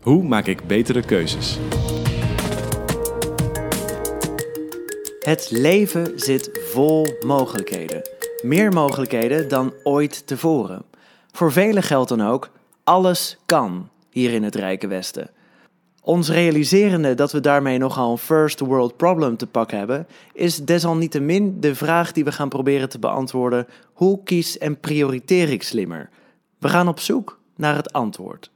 Hoe maak ik betere keuzes? Het leven zit vol mogelijkheden. Meer mogelijkheden dan ooit tevoren. Voor velen geldt dan ook: alles kan hier in het Rijke Westen. Ons realiserende dat we daarmee nogal een first world problem te pakken hebben, is desalniettemin de vraag die we gaan proberen te beantwoorden: hoe kies en prioriteer ik slimmer? We gaan op zoek naar het antwoord.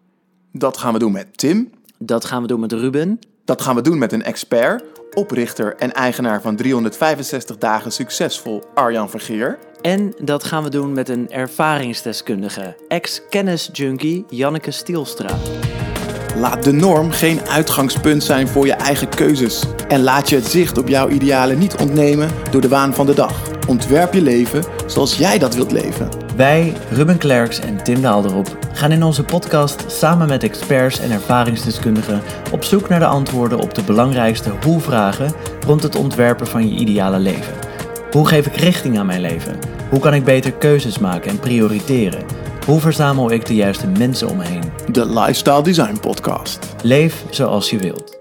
Dat gaan we doen met Tim. Dat gaan we doen met Ruben. Dat gaan we doen met een expert, oprichter en eigenaar van 365 dagen succesvol, Arjan Vergeer. En dat gaan we doen met een ervaringsdeskundige, ex-kennisjunkie Janneke Stielstra. Laat de norm geen uitgangspunt zijn voor je eigen keuzes. En laat je het zicht op jouw idealen niet ontnemen door de waan van de dag. Ontwerp je leven zoals jij dat wilt leven. Wij, Ruben Klerks en Tim Daalderop, gaan in onze podcast samen met experts en ervaringsdeskundigen op zoek naar de antwoorden op de belangrijkste hoe-vragen rond het ontwerpen van je ideale leven. Hoe geef ik richting aan mijn leven? Hoe kan ik beter keuzes maken en prioriteren? Hoe verzamel ik de juiste mensen om me heen? De Lifestyle Design Podcast. Leef zoals je wilt.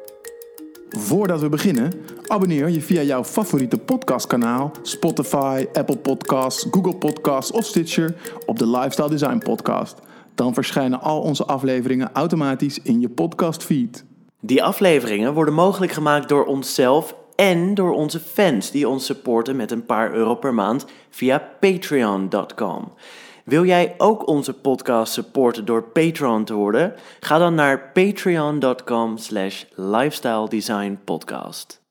Voordat we beginnen, abonneer je via jouw favoriete podcastkanaal, Spotify, Apple Podcasts, Google Podcasts of Stitcher op de Lifestyle Design Podcast. Dan verschijnen al onze afleveringen automatisch in je podcastfeed. Die afleveringen worden mogelijk gemaakt door onszelf en door onze fans die ons supporten met een paar euro per maand via patreon.com. Wil jij ook onze podcast supporten door Patreon te worden? Ga dan naar patreon.com slash lifestyle design podcast.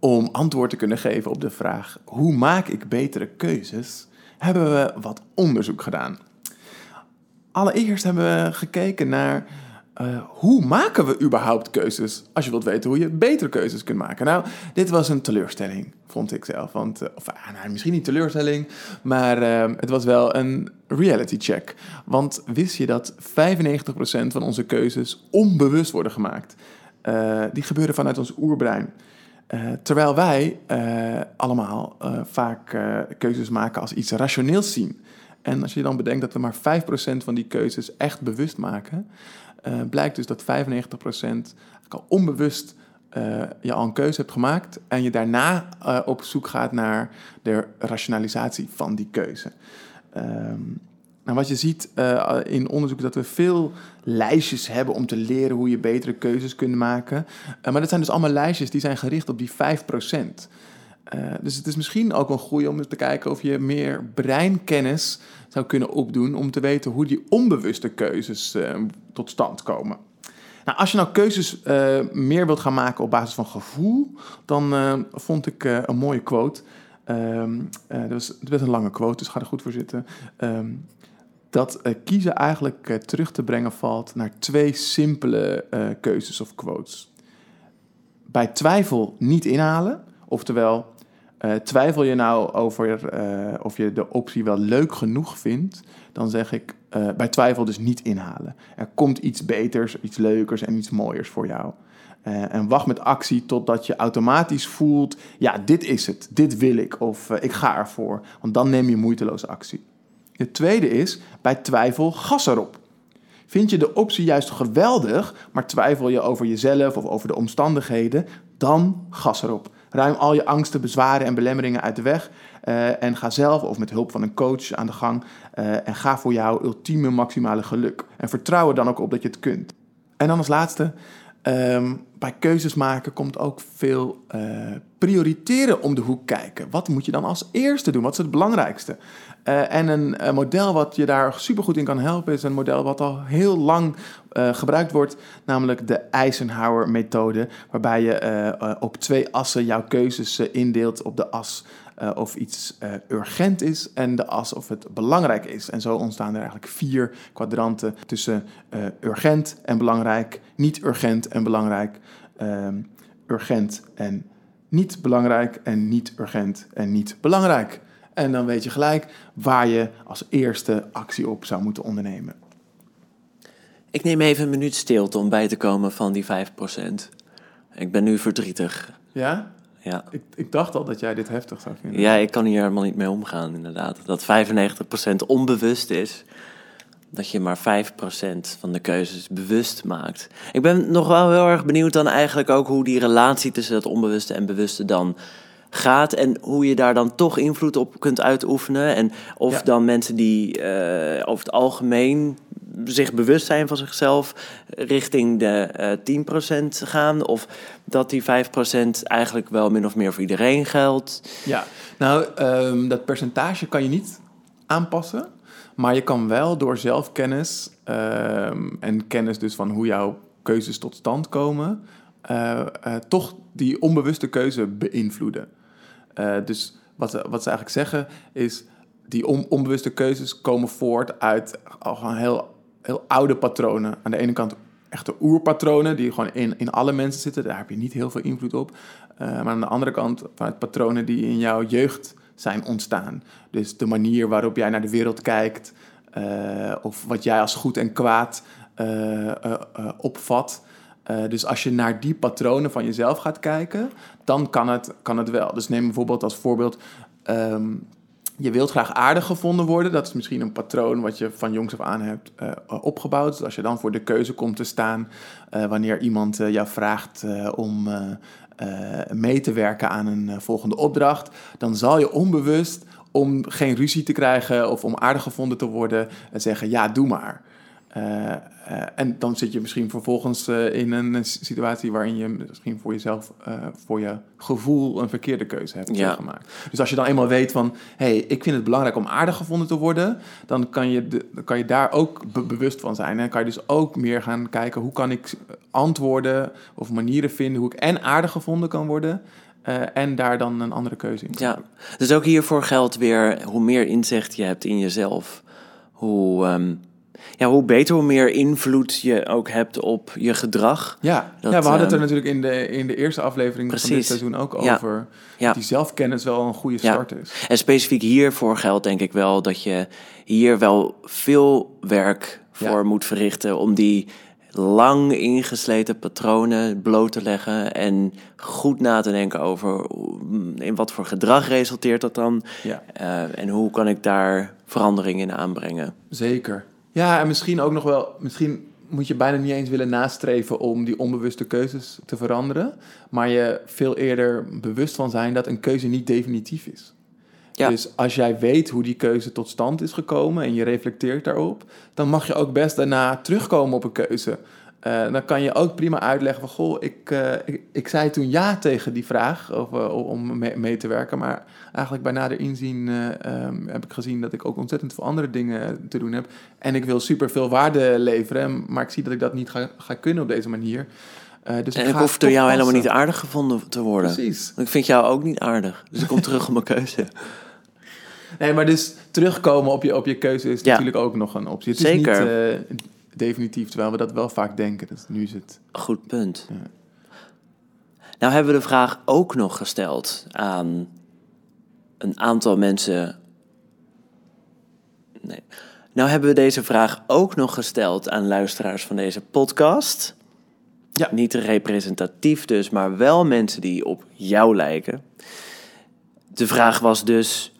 Om antwoord te kunnen geven op de vraag hoe maak ik betere keuzes, hebben we wat onderzoek gedaan. Allereerst hebben we gekeken naar uh, hoe maken we überhaupt keuzes? Als je wilt weten hoe je betere keuzes kunt maken. Nou, dit was een teleurstelling, vond ik zelf. Want, uh, of uh, nou, misschien niet teleurstelling, maar ehm, het was wel een reality check. Want wist je dat 95% van onze keuzes onbewust worden gemaakt? Eh, die gebeuren vanuit ons oerbrein. terwijl wij allemaal vaak keuzes maken als iets rationeels zien. En als je dan bedenkt dat we maar 5% van die keuzes echt bewust maken, uh, blijkt dus dat 95% al onbewust uh, je al een keuze hebt gemaakt en je daarna uh, op zoek gaat naar de rationalisatie van die keuze. Um, wat je ziet in onderzoek is dat we veel lijstjes hebben om te leren hoe je betere keuzes kunt maken. maar dat zijn dus allemaal lijstjes die zijn gericht op die 5%. Uh, dus het is misschien ook een goede om te kijken of je meer breinkennis zou kunnen opdoen om te weten hoe die onbewuste keuzes uh, tot stand komen. Nou, als je nou keuzes uh, meer wilt gaan maken op basis van gevoel, dan vond ik een mooie quote. Um, dat was best een lange quote, dus ga er goed voor zitten. Um, dat kiezen eigenlijk terug te brengen valt naar twee simpele keuzes of quotes. Bij twijfel niet inhalen, oftewel uh, twijfel je nou over uh, of je de optie wel leuk genoeg vindt, dan zeg ik uh, bij twijfel dus niet inhalen. Er komt iets beters, iets leukers en iets mooiers voor jou. en wacht met actie totdat je automatisch voelt, ja, dit is het, dit wil ik of ik ga ervoor. Want dan neem je moeiteloos actie. Het tweede is, bij twijfel gas erop. Vind je de optie juist geweldig, maar twijfel je over jezelf of over de omstandigheden, dan gas erop. Ruim al je angsten, bezwaren en belemmeringen uit de weg. Uh, en ga zelf of met hulp van een coach aan de gang. Uh, en ga voor jouw ultieme maximale geluk. En vertrouw er dan ook op dat je het kunt. En dan als laatste, um, bij keuzes maken komt ook veel uh, prioriteren om de hoek kijken. Wat moet je dan als eerste doen? Wat is het belangrijkste? En een, een, model wat je daar supergoed in kan helpen, is een model wat al heel lang uh, gebruikt wordt, namelijk de Eisenhower-methode, waarbij je uh, op twee assen jouw keuzes indeelt op de as of iets urgent is en de as of het belangrijk is. En zo ontstaan er eigenlijk vier kwadranten tussen urgent en belangrijk, niet urgent en belangrijk, urgent en niet belangrijk en niet urgent en niet belangrijk. En dan weet je gelijk waar je als eerste actie op zou moeten ondernemen. Ik neem even een minuut stilte om bij te komen van die 5%. Ik ben nu verdrietig. Ja? Ja. Ik, ik dacht al dat jij dit heftig zou vinden. Ja, ik kan hier helemaal niet mee omgaan, inderdaad. Dat 95% onbewust is. dat je maar 5% van de keuzes bewust maakt. Ik ben nog wel heel erg benieuwd dan eigenlijk ook hoe die relatie tussen dat onbewuste en bewuste dan gaat en hoe je daar dan toch invloed op kunt uitoefenen. En of Ja. dan mensen die eh, over het algemeen zich bewust zijn van zichzelf richting de eh 10% gaan. Of dat die 5% eigenlijk wel min of meer voor iedereen geldt. Ja, nou, ehm, dat percentage kan je niet aanpassen. Maar je kan wel door zelfkennis ehm, en kennis dus van hoe jouw keuzes tot stand komen, eh, eh, toch die onbewuste keuze beïnvloeden. Dus wat, wat ze eigenlijk zeggen is, die on- onbewuste keuzes komen voort uit al gewoon heel, heel oude patronen. Aan de ene kant echte oerpatronen die gewoon in, in alle mensen zitten. Daar heb je niet heel veel invloed op. Eh, maar aan de andere kant vanuit patronen die in jouw jeugd zijn ontstaan. Dus de manier waarop jij naar de wereld kijkt, eh, of wat jij als goed en kwaad eh, opvat. Dus als je naar die patronen van jezelf gaat kijken, dan kan het, kan het wel. Dus neem bijvoorbeeld als voorbeeld. ehm, je wilt graag aardig gevonden worden. Dat is misschien een patroon wat je van jongs af aan hebt eh, opgebouwd. Dus als je dan voor de keuze komt te staan eh, wanneer iemand eh, jou vraagt om mee te werken aan een volgende opdracht, dan zal je onbewust om geen ruzie te krijgen of om aardig gevonden te worden, zeggen ja, doe maar. Eh, en dan zit je misschien vervolgens eh, in een situatie waarin je misschien voor jezelf, eh, voor je gevoel, een verkeerde keuze hebt Ja. gemaakt. Dus als je dan eenmaal weet van, hé, hey, ik vind het belangrijk om aardig gevonden te worden, dan kan je, de, kan je daar ook be- bewust van zijn. En kan je dus ook meer gaan kijken, hoe kan ik antwoorden of manieren vinden hoe ik en aardig gevonden kan worden en daar dan een andere keuze in. Ja, dus ook hiervoor geldt weer hoe meer inzicht je hebt in jezelf, hoe, ehm, ja, hoe beter, hoe meer invloed je ook hebt op je gedrag. Ja, Dat, ja, we hadden het er ehm, natuurlijk in de, in de eerste aflevering van dit Precies. seizoen ook over. Ja. Dat die zelfkennis wel een goede start is. En specifiek hiervoor geldt denk ik wel dat je hier wel veel werk voor moet verrichten om die lang ingesleten patronen bloot te leggen en goed na te denken over hoe- in wat voor gedrag resulteert dat dan Ja, eh, en hoe kan ik daar verandering in aanbrengen. zeker. Ja, en misschien ook nog wel, misschien moet je bijna niet eens willen nastreven om die onbewuste keuzes te veranderen, maar je veel eerder bewust van zijn dat een keuze niet definitief is. Ja. Dus als jij weet hoe die keuze tot stand is gekomen en je reflecteert daarop, dan mag je ook best daarna terugkomen op een keuze. Eh, dan kan je ook prima uitleggen van, goh, ik, eh, ik, ik zei toen ja tegen die vraag of, eh, om mee, mee te werken, maar eigenlijk bij nader inzien eh, ehm, heb ik gezien dat ik ook ontzettend veel andere dingen te doen heb. En ik wil super veel waarde leveren, maar ik zie dat ik dat niet ga, ga kunnen op deze manier. Dus En ik hoef door jou helemaal niet aardig gevonden te worden. Precies. Want Ik vind jou ook niet aardig. Dus ik kom terug op mijn keuze. Nee, maar dus terugkomen op je, op je keuze is Ja. natuurlijk ook nog een optie. Het Zeker. is niet definitief, terwijl we dat wel vaak denken. Dus nu is het... Goed punt. Ja. Nou hebben we de vraag ook nog gesteld aan een aantal mensen. Nee. Nou hebben we deze vraag ook nog gesteld aan luisteraars van deze podcast. Ja. Niet representatief dus, maar wel mensen die op jou lijken. De vraag was dus: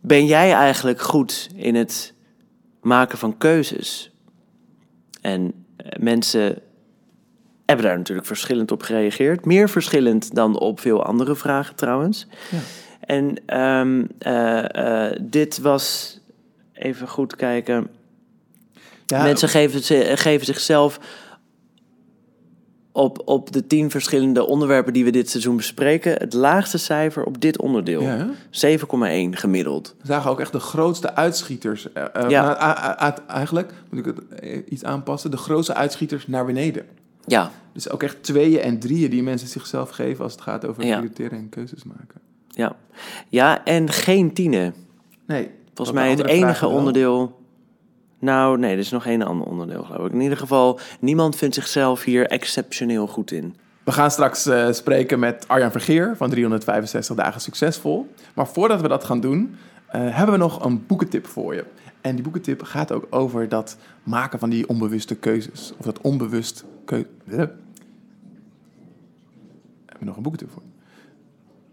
ben jij eigenlijk goed in het maken van keuzes? En eh, mensen hebben daar natuurlijk verschillend op gereageerd. Meer verschillend dan op veel andere vragen trouwens. Ja. En ehm, eh, eh, dit was, even goed kijken. Ja, Mensen geven, geven zichzelf op, op de tien verschillende onderwerpen die we dit seizoen bespreken... het laagste cijfer op dit onderdeel. Ja, hè? 7,1 gemiddeld. we zagen ook echt de grootste uitschieters. eh, eh, Ja. a- a- a- eigenlijk, moet ik het eh, iets aanpassen, de grootste uitschieters naar beneden. Ja, Dus ook echt tweeën en drieën die mensen zichzelf geven als het gaat over Ja. prioriteren en keuzes maken. ja. ja, en geen tienen. Nee. Volgens mij het enige onderdeel. Nou, nee, er is nog één ander onderdeel, geloof ik. In ieder geval, niemand vindt zichzelf hier exceptioneel goed in. We gaan straks eh, spreken met Arjan Vergeer van 365 Dagen Succesvol. Maar voordat we dat gaan doen, eh, hebben we nog een boekentip voor je. En die boekentip gaat ook over dat maken van die onbewuste keuzes. Of dat onbewust keuze. Hebben we nog een boekentip voor.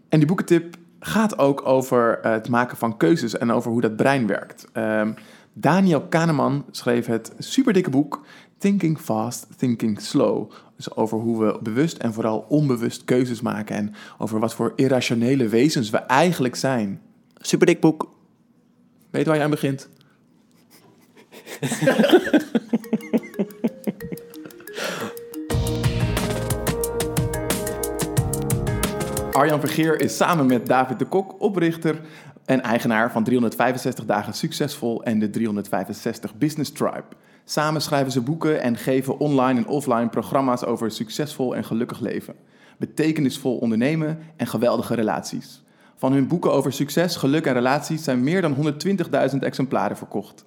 En die boekentip gaat ook over eh, het maken van keuzes en over hoe dat brein werkt. Ehm, Daniel Kahneman schreef het superdikke boek Thinking Fast, Thinking Slow. Dus over hoe we bewust en vooral onbewust keuzes maken en over wat voor irrationele wezens we eigenlijk zijn. Super dik boek. Weet waar je aan begint? Arjan Vergeer is samen met David de Kok oprichter en eigenaar van 365 dagen succesvol en de 365 Business Tribe. Samen schrijven ze boeken en geven online en offline programma's over succesvol en gelukkig leven, betekenisvol ondernemen en geweldige relaties. Van hun boeken over succes, geluk en relaties zijn meer dan 120.000 exemplaren verkocht.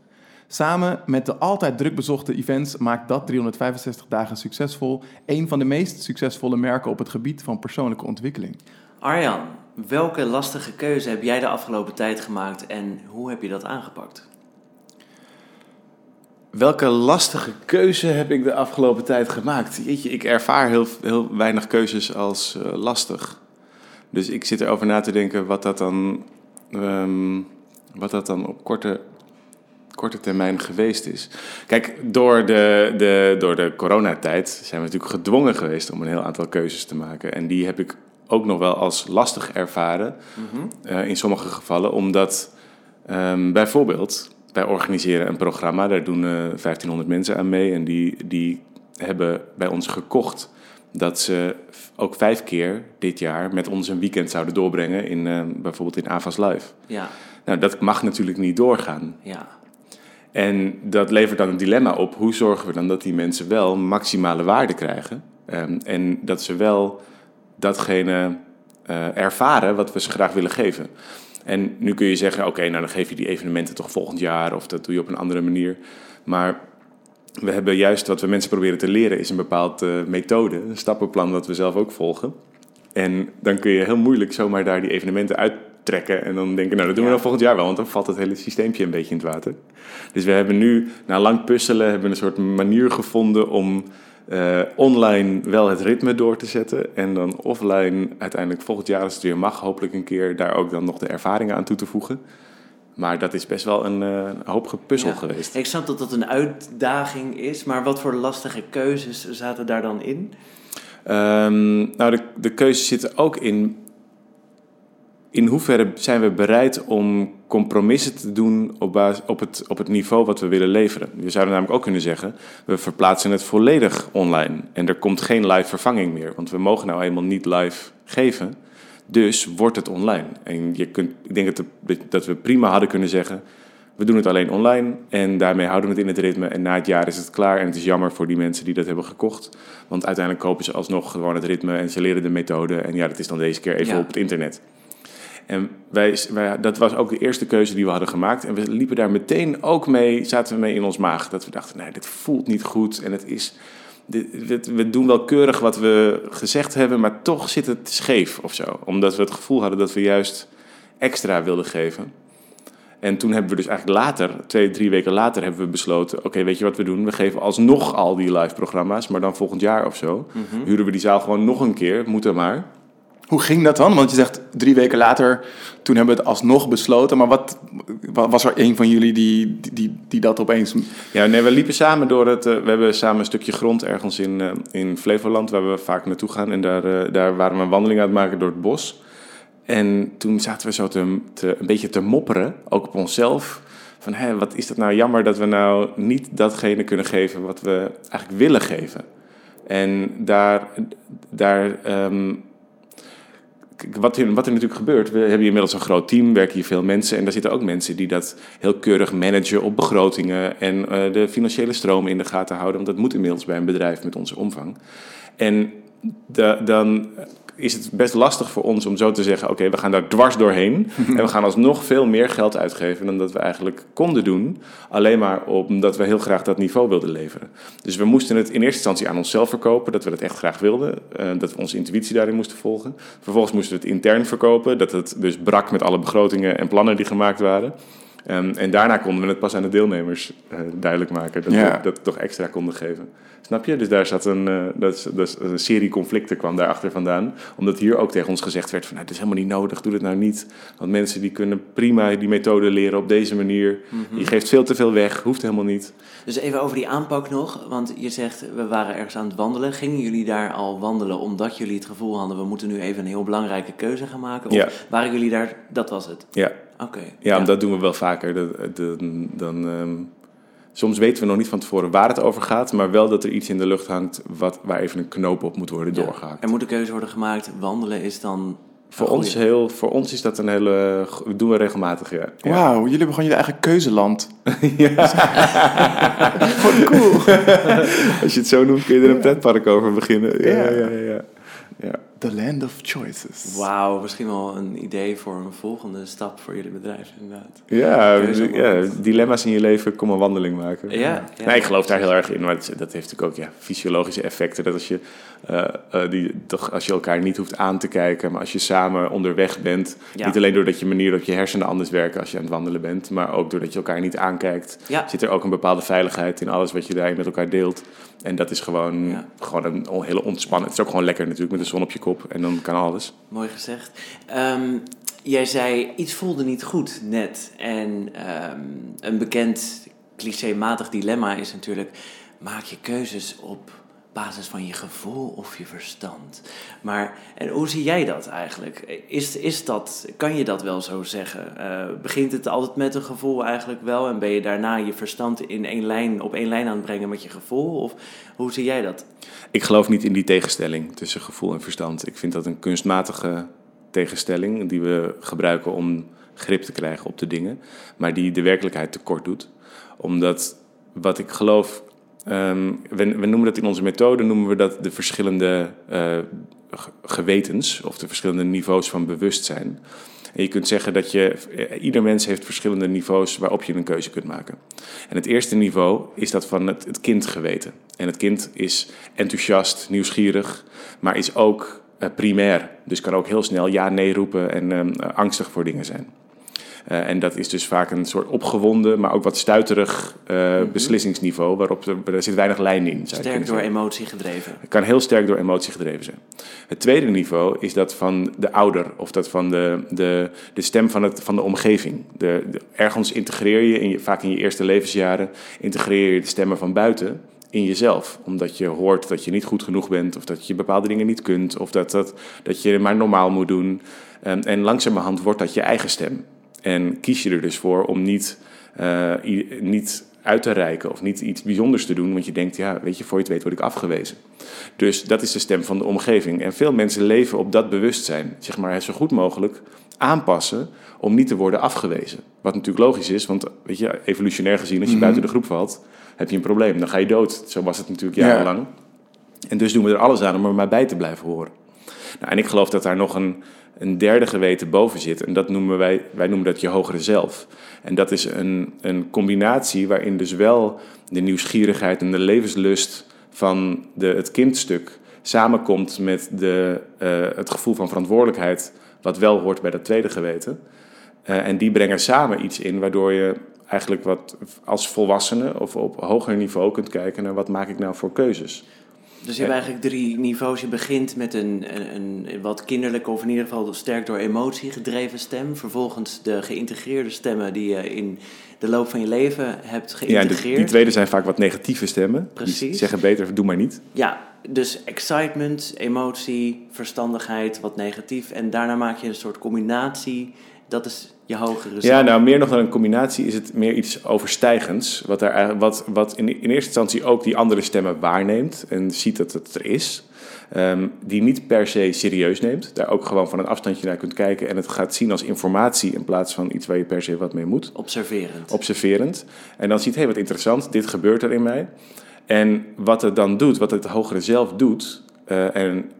Samen met de altijd druk bezochte events maakt dat 365 dagen succesvol een van de meest succesvolle merken op het gebied van persoonlijke ontwikkeling. Arjan, welke lastige keuze heb jij de afgelopen tijd gemaakt en hoe heb je dat aangepakt? Welke lastige keuze heb ik de afgelopen tijd gemaakt? Jeetje, ik ervaar heel, heel weinig keuzes als uh, lastig. Dus ik zit erover na te denken wat dat dan, um, wat dat dan op korte, korte termijn geweest is. Kijk, door de, de, door de coronatijd zijn we natuurlijk gedwongen geweest om een heel aantal keuzes te maken. En die heb ik ook nog wel als lastig ervaren -hmm. uh, in sommige gevallen, omdat um, bijvoorbeeld wij organiseren een programma, daar doen uh, 1500 mensen aan mee en die, die hebben bij ons gekocht dat ze ook vijf keer dit jaar met ons een weekend zouden doorbrengen in uh, bijvoorbeeld in Avas Live. Ja. Nou, dat mag natuurlijk niet doorgaan. Ja. En dat levert dan een dilemma op. Hoe zorgen we dan dat die mensen wel maximale waarde krijgen? Um, en dat ze wel datgene uh, ervaren wat we ze graag willen geven. En nu kun je zeggen, oké, okay, nou dan geef je die evenementen toch volgend jaar of dat doe je op een andere manier. Maar we hebben juist wat we mensen proberen te leren is een bepaald uh, methode, een stappenplan dat we zelf ook volgen. En dan kun je heel moeilijk zomaar daar die evenementen uittrekken en dan denken, nou dat doen we dan volgend jaar wel, want dan valt het hele systeempje een beetje in het water. Dus we hebben nu, na lang puzzelen, hebben we een soort manier gevonden om uh, online wel het ritme door te zetten. En dan offline uiteindelijk volgend jaar, als het weer mag, hopelijk een keer daar ook dan nog de ervaringen aan toe te voegen. Maar dat is best wel een uh, hoop gepuzzel Ja. geweest. Ik snap dat dat een uitdaging is, maar wat voor lastige keuzes zaten daar dan in? Ehm, nou, de, de keuze zit ook in. In hoeverre zijn we bereid om compromissen te doen op, basis, op, het, op het niveau wat we willen leveren? We zouden namelijk ook kunnen zeggen: we verplaatsen het volledig online. En er komt geen live vervanging meer. Want we mogen nou eenmaal niet live geven. Dus wordt het online. En je kunt, ik denk dat, de, dat we prima hadden kunnen zeggen: we doen het alleen online en daarmee houden we het in het ritme. En na het jaar is het klaar. En het is jammer voor die mensen die dat hebben gekocht. Want uiteindelijk kopen ze alsnog gewoon het ritme en ze leren de methode. En ja, dat is dan deze keer even Ja. op het internet. En wij, wij, dat was ook de eerste keuze die we hadden gemaakt. En we liepen daar meteen ook mee, zaten we mee in ons maag. Dat we dachten, nee, dit voelt niet goed. En het is, dit, dit- we doen wel keurig wat we gezegd hebben, maar toch zit het scheef of zo. Omdat we het gevoel hadden dat we juist extra wilden geven. En toen hebben we dus eigenlijk later, twee, drie weken later, hebben we besloten... oké, weet je wat we doen? We geven alsnog al die live programma's, maar dan volgend jaar of zo... huren we die zaal gewoon nog een keer, moet er maar. Hoe ging dat dan? Want je zegt drie weken later, toen hebben we het alsnog besloten. Maar wat, wa- was er een van jullie die, die, die dat opeens... Ja, nee, we liepen samen door het... eh, we hebben samen een stukje grond ergens in, eh, in Flevoland... waar we vaak naartoe gaan. En daar, eh, daar waren we een wandeling aan het maken door het bos. En toen zaten we zo te, een beetje te mopperen, ook op onszelf... van, hé, wat is dat nou jammer dat we nou niet datgene kunnen geven... wat we eigenlijk willen geven. En daar... daar ehm, wat er, wat er natuurlijk gebeurt, we hebben hier inmiddels een groot team, werken hier veel mensen. En daar zitten ook mensen die dat heel keurig managen op begrotingen en eh, de financiële stroom in de gaten houden. Want dat moet inmiddels bij een bedrijf met onze omvang. En da- dan is het best lastig voor ons om zo te zeggen: oké, we gaan daar dwars doorheen. en we gaan alsnog veel meer geld uitgeven dan dat we eigenlijk konden doen. Alleen maar omdat we heel graag dat niveau wilden leveren. Dus we moesten het in eerste instantie aan onszelf verkopen, dat we dat echt graag wilden. eh, dat we onze intuïtie daarin moesten volgen. Vervolgens moesten we het intern verkopen, dat het dus brak met alle begrotingen en plannen die gemaakt waren. Ehm, en daarna konden we het pas aan de deelnemers eh, duidelijk maken. Dat Ja. we dat toch extra konden geven. Snap je? Dus daar zat een, eh, dat is, dat is een serie conflicten kwam daarachter vandaan. Omdat hier ook tegen ons gezegd werd van... Nou, het is helemaal niet nodig, doe het nou niet. Want mensen die kunnen prima die methode leren op deze manier. Je geeft veel te veel weg, hoeft helemaal niet. Dus even over die aanpak nog, want je zegt we waren ergens aan het wandelen. Gingen jullie daar al wandelen omdat jullie het gevoel hadden we moeten nu even een heel belangrijke keuze gaan maken? Of Ja. waren jullie daar, dat was het? Ja, Oké. ja, want dat doen we wel vaker. Dat, dan, dan, ehm, soms weten we nog niet van tevoren waar het over gaat... maar wel dat er iets in de lucht hangt wat, waar even een knoop op moet worden Ja. Er moet een keuze worden gemaakt, wandelen is dan... Voor ons, heel, voor ons is dat een hele... Doen we regelmatig, ja. ja. Wauw, jullie hebben gewoon jullie eigen keuzeland. Als je het zo noemt, kun je er een pretpark over beginnen. Ja, Ja. ja, ja. ja, ja. The land of choices. Wauw, misschien wel een idee voor een volgende stap voor jullie bedrijf inderdaad. Ja, Keuze ja, dilemma's in je leven, kom een wandeling maken. Ja, ja. Nee, ik geloof daar heel erg in, maar dat, dat heeft natuurlijk ook ja, fysiologische effecten. Dat als je, eh, eh, die, toch, als je elkaar niet hoeft aan te kijken, maar als je samen onderweg bent, Ja. niet alleen doordat je manier dat je hersenen anders werken als je aan het wandelen bent, maar ook doordat je elkaar niet aankijkt, Ja. zit er ook een bepaalde veiligheid in alles wat je daarin met elkaar deelt. En dat is gewoon, Ja. gewoon een hele ontspannen. Het is ook gewoon lekker natuurlijk met de zon op je kop en dan kan alles. Mooi gezegd. Ehm, jij zei, iets voelde niet goed net. En ehm, een bekend clichématig dilemma is natuurlijk... maak je keuzes op basis van je gevoel of je verstand. Maar en hoe zie jij dat eigenlijk? Is, is dat, kan je dat wel zo zeggen? Eh, begint het altijd met een gevoel eigenlijk wel... en ben je daarna je verstand in één lijn, op één lijn aan het brengen met je gevoel? Of hoe zie jij dat? Ik geloof niet in die tegenstelling tussen gevoel en verstand. Ik vind dat een kunstmatige tegenstelling die we gebruiken om grip te krijgen op de dingen, maar die de werkelijkheid tekort doet. Omdat wat ik geloof, ehm, we, noemen dat in onze methode, noemen we dat de verschillende eh, ge- gewetens of de verschillende niveaus van bewustzijn. En je kunt zeggen dat je, eh, ieder mens heeft verschillende niveaus waarop je een keuze kunt maken. En het eerste niveau is dat van het, het kindgeweten. En het kind is enthousiast, nieuwsgierig, maar is ook eh, primair. Dus kan ook heel snel ja, nee roepen en ehm, eh, angstig voor dingen zijn. Eh, en dat is dus vaak een soort opgewonden, maar ook wat stuiterig eh, beslissingniveau, waarop er, er zit weinig lijn in. zou Sterk door emotie gedreven. Het kan heel sterk door emotie gedreven zijn. Het tweede niveau is dat van de ouder, of dat van de, de, de stem van, het, van de omgeving. De, de- ergens integreer je, in je, vaak in je eerste levensjaren, integreer je de stemmen van buiten in jezelf. Omdat je hoort dat je niet goed genoeg bent, of dat je bepaalde dingen niet kunt, of dat, dat, dat je maar normaal moet doen. En, en langzamerhand wordt dat je eigen stem. En kies je er dus voor om niet, eh, niet uit te reiken of niet iets bijzonders te doen, want je denkt, ja, weet je, voor je het weet word ik afgewezen. Dus dat is de stem van de omgeving. En veel mensen leven op dat bewustzijn, zeg maar, zo goed mogelijk aanpassen om niet te worden afgewezen. Wat natuurlijk logisch is, want weet je, evolutionair gezien, als je buiten de groep valt, heb je een probleem. Dan ga je dood. Zo was het natuurlijk Ja. jarenlang. En dus doen we er alles aan om er maar bij te blijven horen. Nou, en ik geloof dat daar nog een, een derde geweten boven zit. En dat noemen wij, wij noemen dat je hogere zelf. En dat is een, een combinatie waarin dus wel de nieuwsgierigheid en de levenslust van de, het kindstuk samenkomt met de, eh, het gevoel van verantwoordelijkheid, wat wel hoort bij dat tweede geweten. Eh, en die brengen samen iets in, waardoor je eigenlijk wat als volwassene of op hoger niveau kunt kijken naar wat maak ik nou voor keuzes. Dus je hebt eigenlijk drie niveaus. Je begint met een, een, een wat kinderlijke of in ieder geval sterk door emotie gedreven stem. Vervolgens de geïntegreerde stemmen die je in de loop van je leven hebt Ja, de- geïntegreerd. die tweede zijn vaak wat negatieve stemmen. Die Precies. zeggen beter, doe maar niet. Ja, dus excitement, emotie, verstandigheid, wat negatief. En daarna maak je een soort combinatie. Dat is je hogere Ja, zelf. nou, meer nog dan een combinatie is het meer iets overstijgends. Wat, daar, wat, wat in, in eerste instantie ook die andere stemmen waarneemt en ziet dat het er is. Ehm, die niet per se serieus neemt. Daar ook gewoon van een afstandje naar kunt kijken. En het gaat zien als informatie in plaats van iets waar je per se wat mee moet. Observerend. Observerend. En dan ziet, hé, wat interessant, dit gebeurt er in mij. En wat het dan doet, wat het hogere zelf doet... eh, en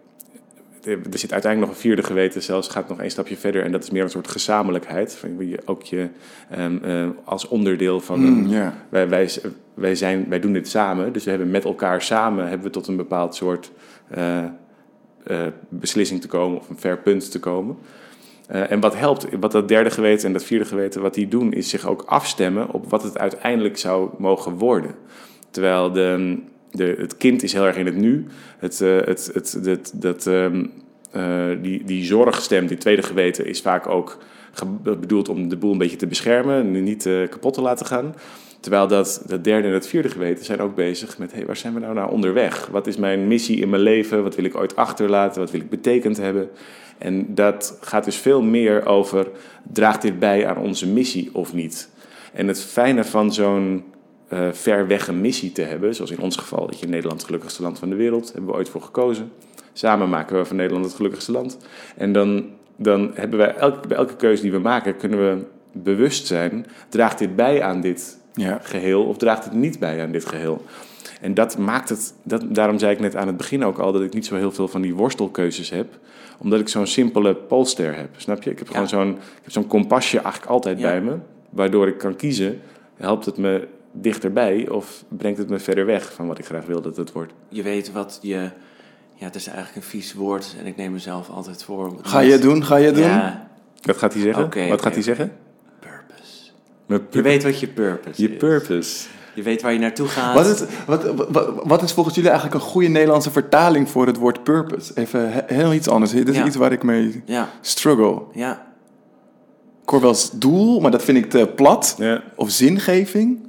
er zit uiteindelijk nog een vierde geweten, zelfs gaat nog één stapje verder. En dat is meer een soort gezamenlijkheid. Van je ook je ehm, eh, als onderdeel van een, Mm, wij, wij, wij, zijn, wij doen dit samen, dus we hebben met elkaar samen hebben we tot een bepaald soort eh, eh, beslissing te komen of een fair punt te komen. En wat helpt, wat dat derde geweten en dat vierde geweten, wat die doen, is zich ook afstemmen op wat het uiteindelijk zou mogen worden. Terwijl de, de, het kind is heel erg in het nu. Het, uh, het, het, dat, um, uh, die, die zorgstem, die tweede geweten, is vaak ook bedoeld om de boel een beetje te beschermen, niet uh, kapot te laten gaan. Terwijl dat, dat derde en het vierde geweten zijn ook bezig met... Hey, waar zijn we nou naar onderweg? Wat is mijn missie in mijn leven? Wat wil ik ooit achterlaten? Wat wil ik betekend hebben? En dat gaat dus veel meer over... draagt dit bij aan onze missie of niet? En het fijne van zo'n uh, ver weg een missie te hebben... zoals in ons geval, dat je Nederland het gelukkigste land van de wereld... hebben we ooit voor gekozen. Samen maken we van Nederland het gelukkigste land. En dan, dan hebben wij elke, bij elke keuze die we maken... kunnen we bewust zijn... draagt dit bij aan dit ja. geheel of draagt het niet bij aan dit geheel? En dat maakt het, dat, daarom zei ik net aan het begin ook al dat ik niet zo heel veel van die worstelkeuzes heb, omdat ik zo'n simpele polster heb. Snap je? Ik heb gewoon zo'n, zo'n kompasje eigenlijk altijd bij me, waardoor ik kan kiezen: helpt het me dichterbij of brengt het me verder weg van wat ik graag wil dat het wordt? Je weet wat je. Ja, het is eigenlijk een vies woord en ik neem mezelf altijd voor. Ga je doen? Ga je doen? Ja. Wat gaat hij zeggen? Okay, wat gaat hij zeggen? Je weet wat je purpose je is. purpose. Je weet waar je naartoe gaat. Wat is, wat, wat, wat is volgens jullie eigenlijk een goede Nederlandse vertaling voor het woord purpose? Even heel iets anders. Dit is Ja. iets waar ik mee Ja, struggle. ja. Ik hoor wel eens doel, maar dat vind ik te plat. Ja, Of zingeving.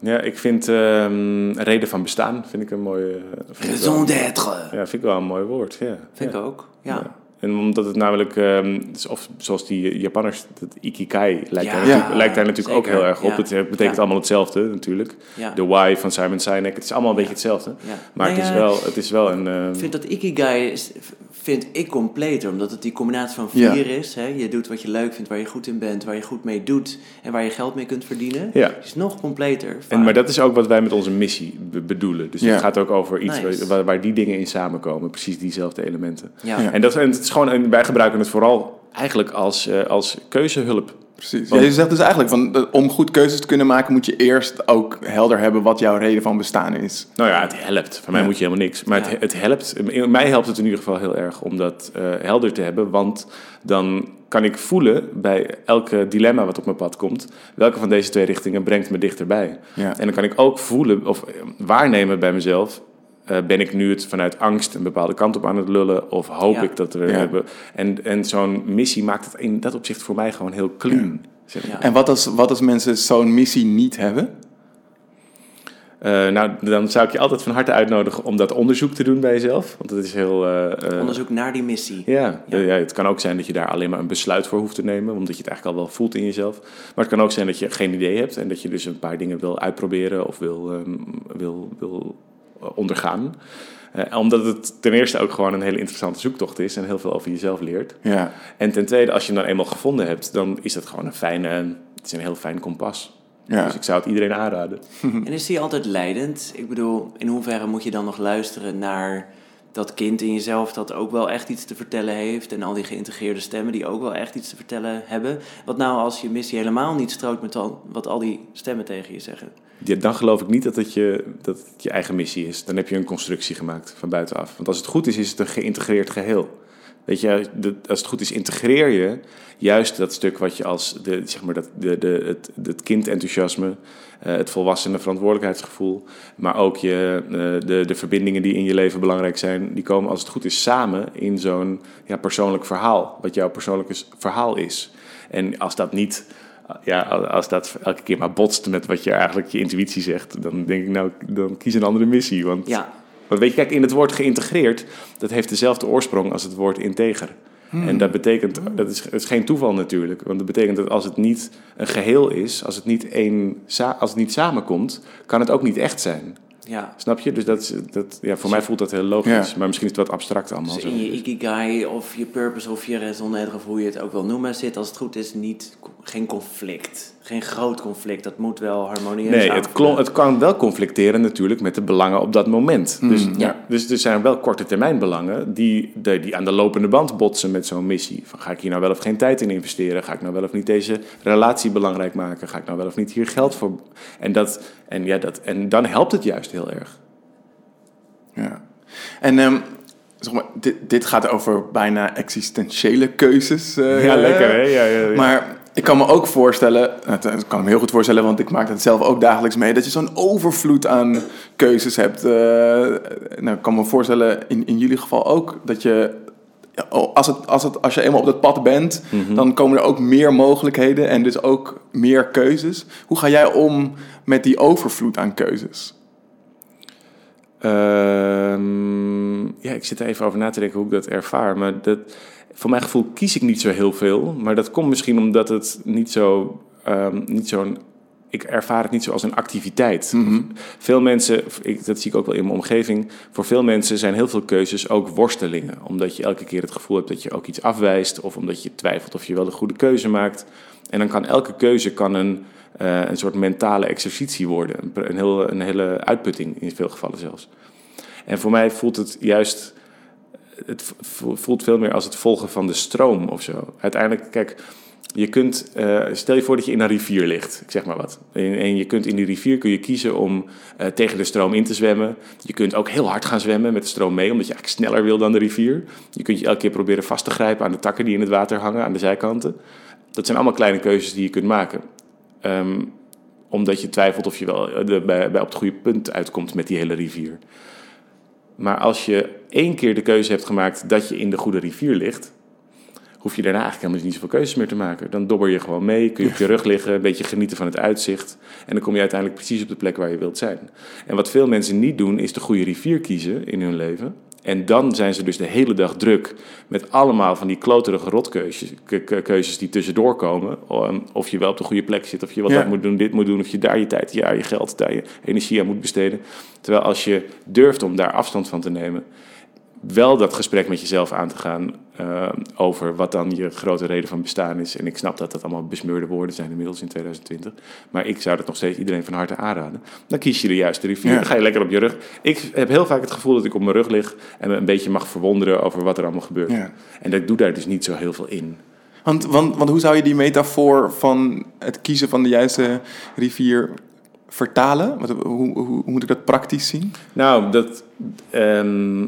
Ja ik vind ehm, reden van bestaan vind ik een mooi. eh, Raison d'être. Ja, vind ik wel een mooi woord. Ja. Vind ja. ik ook. Ja. Ja. En omdat het namelijk, ehm, of zoals die Japanners, dat ikigai lijkt, Ja, daar, natuurlijk, Ja, lijkt daar natuurlijk ook heel erg op. Ja. Het betekent Ja. allemaal hetzelfde natuurlijk. Ja. De why van Simon Sinek, het is allemaal een beetje hetzelfde. Ja. Maar Nou het, is ja, wel, het is wel een... ehm, Ik vind dat Ikigai is, vind ik completer, omdat het die combinatie van Ja. vier is. Hè? Je doet wat je leuk vindt, waar je goed in bent, waar je goed mee doet en waar je geld mee kunt verdienen. Ja. Het is nog completer. En, maar dat is ook wat wij met onze missie be- bedoelen. Dus Ja. het gaat ook over iets Nice. waar, waar die dingen in samenkomen. Precies diezelfde elementen. ja. Ja. En, dat, en het is gewoon, en wij gebruiken het vooral eigenlijk als, eh, als keuzehulp. Precies. Want- Ja, je zegt dus eigenlijk van eh, om goed keuzes te kunnen maken, moet je eerst ook helder hebben wat jouw reden van bestaan is. Nou ja, het helpt. Voor mij Ja. moet je helemaal niks. Maar Ja. het, het helpt. Mij helpt het in ieder geval heel erg om dat eh, helder te hebben. Want dan kan ik voelen bij elke dilemma wat op mijn pad komt... welke van deze twee richtingen brengt me dichterbij. Ja. En dan kan ik ook voelen of waarnemen bij mezelf... eh, ben ik nu het vanuit angst een bepaalde kant op aan het lullen? Of hoop Ja. ik dat we Ja. hebben... En, en zo'n missie maakt het in dat opzicht voor mij gewoon heel clean. zeg maar. Ja. En wat als, wat als mensen zo'n missie niet hebben? Eh, nou, dan zou ik je altijd van harte uitnodigen om dat onderzoek te doen bij jezelf. Want dat is heel... eh, eh, Onderzoek naar die missie. Ja, Ja. ja, het kan ook zijn dat je daar alleen maar een besluit voor hoeft te nemen, omdat je het eigenlijk al wel voelt in jezelf. Maar het kan ook zijn dat je geen idee hebt en dat je dus een paar dingen wil uitproberen of wil, ehm, wil, wil ondergaan. Eh, omdat het ten eerste ook gewoon een hele interessante zoektocht is en heel veel over jezelf leert. Ja. En ten tweede, als je hem dan eenmaal gevonden hebt, dan is dat gewoon een fijne, het is een heel fijn kompas. Ja. Dus ik zou het iedereen aanraden. En is die altijd leidend? Ik bedoel, in hoeverre moet je dan nog luisteren naar dat kind in jezelf dat ook wel echt iets te vertellen heeft en al die geïntegreerde stemmen die ook wel echt iets te vertellen hebben? Wat nou als je missie helemaal niet strookt met al, wat al die stemmen tegen je zeggen? Ja, dan geloof ik niet dat het, je, dat het je eigen missie is. Dan heb je een constructie gemaakt van buitenaf. Want als het goed is, is het een geïntegreerd geheel. Weet je, als het goed is, integreer je juist dat stuk wat je als de, zeg maar dat, de, de, het, het kindenthousiasme, eh, het volwassene verantwoordelijkheidsgevoel, maar ook je, eh, de, de verbindingen die in je leven belangrijk zijn, die komen als het goed is samen in zo'n ja, persoonlijk verhaal, wat jouw persoonlijke verhaal is. En als dat niet ja, als dat elke keer maar botst met wat je eigenlijk je intuïtie zegt, dan denk ik nou, dan kies een andere missie. Want, Ja, want weet je, kijk, in het woord geïntegreerd, dat heeft dezelfde oorsprong als het woord integer. En dat betekent, dat is, het is geen toeval natuurlijk, want dat betekent dat als het niet een geheel is, als het niet, één, als het niet samenkomt, kan het ook niet echt zijn. ja. Snap je? Dus dat, is- dat, ja, voor mij voelt dat heel logisch, Ja. maar misschien is het wat abstract allemaal. Dus zo. in je ikigai of je purpose of je raison d'être of hoe je het ook wil noemen, zit als het goed is niet, geen conflict. Geen groot conflict, dat moet wel harmonieus Nee, het, klon, het kan wel conflicteren natuurlijk met de belangen op dat moment. Dus, Mm, ja. dus er zijn wel korte termijn belangen die, de- die aan de lopende band botsen met zo'n missie. Van, ga ik hier nou wel of geen tijd in investeren? Ga ik nou wel of niet deze relatie belangrijk maken? Ga ik nou wel of niet hier geld voor... En, dat, en, ja, dat, en dan helpt het juist heel erg. Ja. En ehm, zeg maar, dit, dit gaat over bijna existentiële keuzes. eh, Ja, lekker hè? Ja, ja, ja. Maar ik kan me ook voorstellen, ik kan me heel goed voorstellen, want ik maak het zelf ook dagelijks mee, dat je zo'n overvloed aan keuzes hebt. Eh, nou, ik kan me voorstellen, in, in jullie geval ook, dat je, als, het, als, het, als je eenmaal op dat pad bent, Mhm. dan komen er ook meer mogelijkheden en dus ook meer keuzes. Hoe ga jij om met die overvloed aan keuzes? Ehm, ja, ik zit er even over na te denken hoe ik dat ervaar. Maar dat, voor mijn gevoel kies ik niet zo heel veel. Maar dat komt misschien omdat het niet zo... ehm, niet zo'n ik ervaar het niet zo als een activiteit. Veel mensen, ik, dat zie ik ook wel in mijn omgeving... voor veel mensen zijn heel veel keuzes ook worstelingen. Omdat je elke keer het gevoel hebt dat je ook iets afwijst... of omdat je twijfelt of je wel de goede keuze maakt. En dan kan elke keuze kan een, eh, een soort mentale exercitie worden. Een, een, heel, een hele uitputting in veel gevallen zelfs. En voor mij voelt het juist. Het vo- voelt veel meer als het volgen van de stroom of zo. Uiteindelijk, kijk, je kunt. eh, stel je voor dat je in een rivier ligt, ik zeg maar wat. En, je kunt in die rivier kun je kiezen om eh, tegen de stroom in te zwemmen. Je kunt ook heel hard gaan zwemmen met de stroom mee, omdat je eigenlijk sneller wil dan de rivier. Je kunt je elke keer proberen vast te grijpen aan de takken die in het water hangen, aan de zijkanten. Dat zijn allemaal kleine keuzes die je kunt maken. Ehm, omdat je twijfelt of je wel eh, bij, bij op het goede punt uitkomt met die hele rivier. Maar als je één keer de keuze hebt gemaakt dat je in de goede rivier ligt, hoef je daarna eigenlijk helemaal niet zoveel keuzes meer te maken. Dan dobber je gewoon mee, kun je op je rug liggen, een beetje genieten van het uitzicht. En dan kom je uiteindelijk precies op de plek waar je wilt zijn. En wat veel mensen niet doen, is de goede rivier kiezen in hun leven. En dan zijn ze dus de hele dag druk met allemaal van die kloterige rotkeuzes ke- ke- keuzes die tussendoor komen. Om- Of je wel op de goede plek zit, of je wat Ja. dat moet doen, dit moet doen, of je daar je tijd, ja, je geld, daar je energie aan moet besteden. Terwijl als je durft om daar afstand van te nemen, wel dat gesprek met jezelf aan te gaan eh, over wat dan je grote reden van bestaan is. En ik snap dat dat allemaal besmeurde woorden zijn inmiddels in 2020. Maar ik zou dat nog steeds iedereen van harte aanraden. Dan kies je de juiste rivier. Ja. Dan ga je lekker op je rug. Ik heb heel vaak het gevoel dat ik op mijn rug lig en me een beetje mag verwonderen over wat er allemaal gebeurt. Ja. En ik doe daar dus niet zo heel veel in. Want, want, want hoe zou je die metafoor van het kiezen van de juiste rivier vertalen? Wat, hoe, hoe, hoe moet ik dat praktisch zien? Nou, dat, ehm,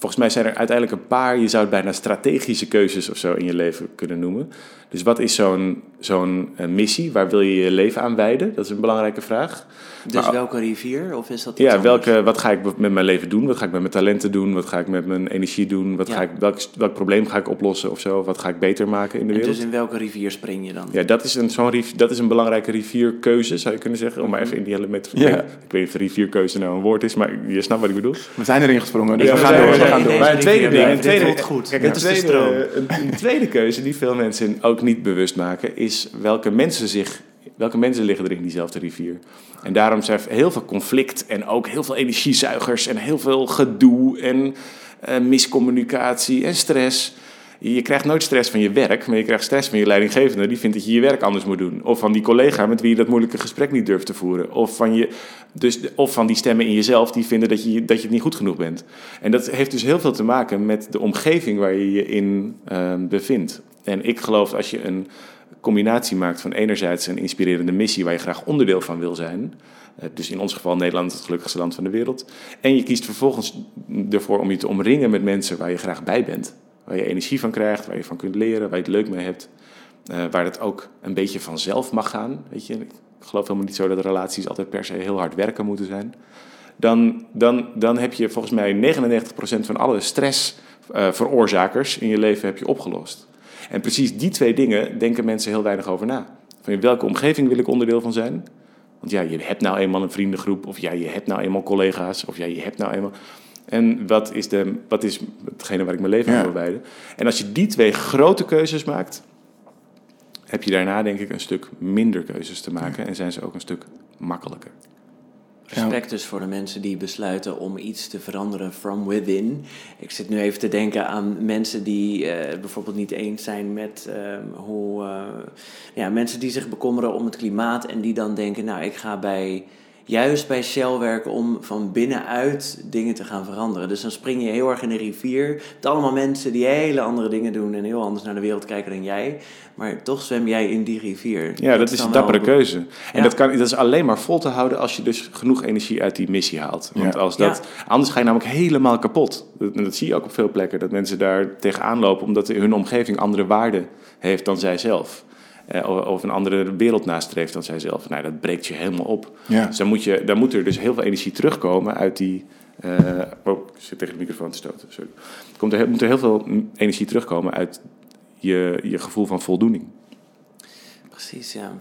volgens mij zijn er uiteindelijk een paar, je zou het bijna strategische keuzes of zo in je leven kunnen noemen. Dus wat is zo'n zo'n eh, missie? Waar wil je je leven aan wijden? Dat is een belangrijke vraag. Dus Maar- welke rivier? Of is dat Ja, anders? welke, wat ga ik met mijn leven doen? Wat ga ik met mijn talenten doen? Wat ga ik met mijn energie doen? Wat Ja. ga ik, welk, welk probleem ga ik oplossen of zo? Wat ga ik beter maken in de En wereld? dus in welke rivier spring je dan? Ja, dat is, een, zo'n riv- dat is een belangrijke rivierkeuze, zou je kunnen zeggen. Om maar even in die hele metafoor... Ja. Ik weet niet of rivierkeuze nou een woord is, maar je snapt wat ik bedoel. We zijn erin gesprongen, dus Ja, we we gaan door. we gaan door. Maar een tweede rivier ding, een tweede, goed. Kijk, tweede, een tweede keuze die veel mensen ook niet bewust maken, is welke mensen zich, welke mensen liggen er in diezelfde rivier. En daarom zijn er heel veel conflict en ook heel veel energiezuigers en heel veel gedoe en eh, miscommunicatie en stress. Je krijgt nooit stress van je werk, maar je krijgt stress van je leidinggevende. Die vindt dat je je werk anders moet doen. Of van die collega met wie je dat moeilijke gesprek niet durft te voeren. Of van, je, dus, of van die stemmen in jezelf die vinden dat je, dat je het niet goed genoeg bent. En dat heeft dus heel veel te maken met de omgeving waar je je in eh, bevindt. En ik geloof als je een combinatie maakt van enerzijds een inspirerende missie waar je graag onderdeel van wil zijn. eh, Dus in ons geval Nederland het gelukkigste land van de wereld. En je kiest vervolgens ervoor om je te omringen met mensen waar je graag bij bent. Waar je energie van krijgt, waar je van kunt leren, waar je het leuk mee hebt. eh, waar het ook een beetje vanzelf mag gaan. Weet je? Ik geloof helemaal niet zo dat relaties altijd per se heel hard werken moeten zijn. Dan, dan, dan heb je volgens mij 99% van alle stressveroorzakers in je leven heb je opgelost. En precies die twee dingen denken mensen heel weinig over na. Van in welke omgeving wil ik onderdeel van zijn? Want ja, je hebt nou eenmaal een vriendengroep, of ja, je hebt nou eenmaal collega's, of ja, je hebt nou eenmaal. En wat is, de, wat is hetgene waar ik mijn leven aan wil wijden? En als je die twee grote keuzes maakt, heb je daarna denk ik een stuk minder keuzes te maken en zijn ze ook een stuk makkelijker. Respect dus voor de mensen die besluiten om iets te veranderen from within. Ik zit nu even te denken aan mensen die eh, bijvoorbeeld niet eens zijn met ehm, hoe. eh, ja, mensen die zich bekommeren om het klimaat en die dan denken: Nou, ik ga bij juist bij Shell werken om van binnenuit dingen te gaan veranderen. Dus dan spring je heel erg in de rivier. Je hebt allemaal mensen die hele andere dingen doen en heel anders naar de wereld kijken dan jij. Maar toch zwem jij in die rivier. Ja, dat, is een wel- dappere keuze. En Ja. dat, kan, dat is alleen maar vol te houden als je dus genoeg energie uit die missie haalt. Want Ja. als dat, anders ga je namelijk helemaal kapot. Dat, en dat zie je ook op veel plekken, dat mensen daar tegenaan lopen omdat hun omgeving andere waarden heeft dan zijzelf. Eh, of, of een andere wereld nastreeft dan zijzelf. Nou, dat breekt je helemaal op. Ja. Dus dan moet, je, dan moet er dus heel veel energie terugkomen uit die... eh, oh, ik zit tegen de microfoon te stoten, sorry. Er komt er, moet er heel veel energie terugkomen uit je, je gevoel van voldoening. Precies, ja.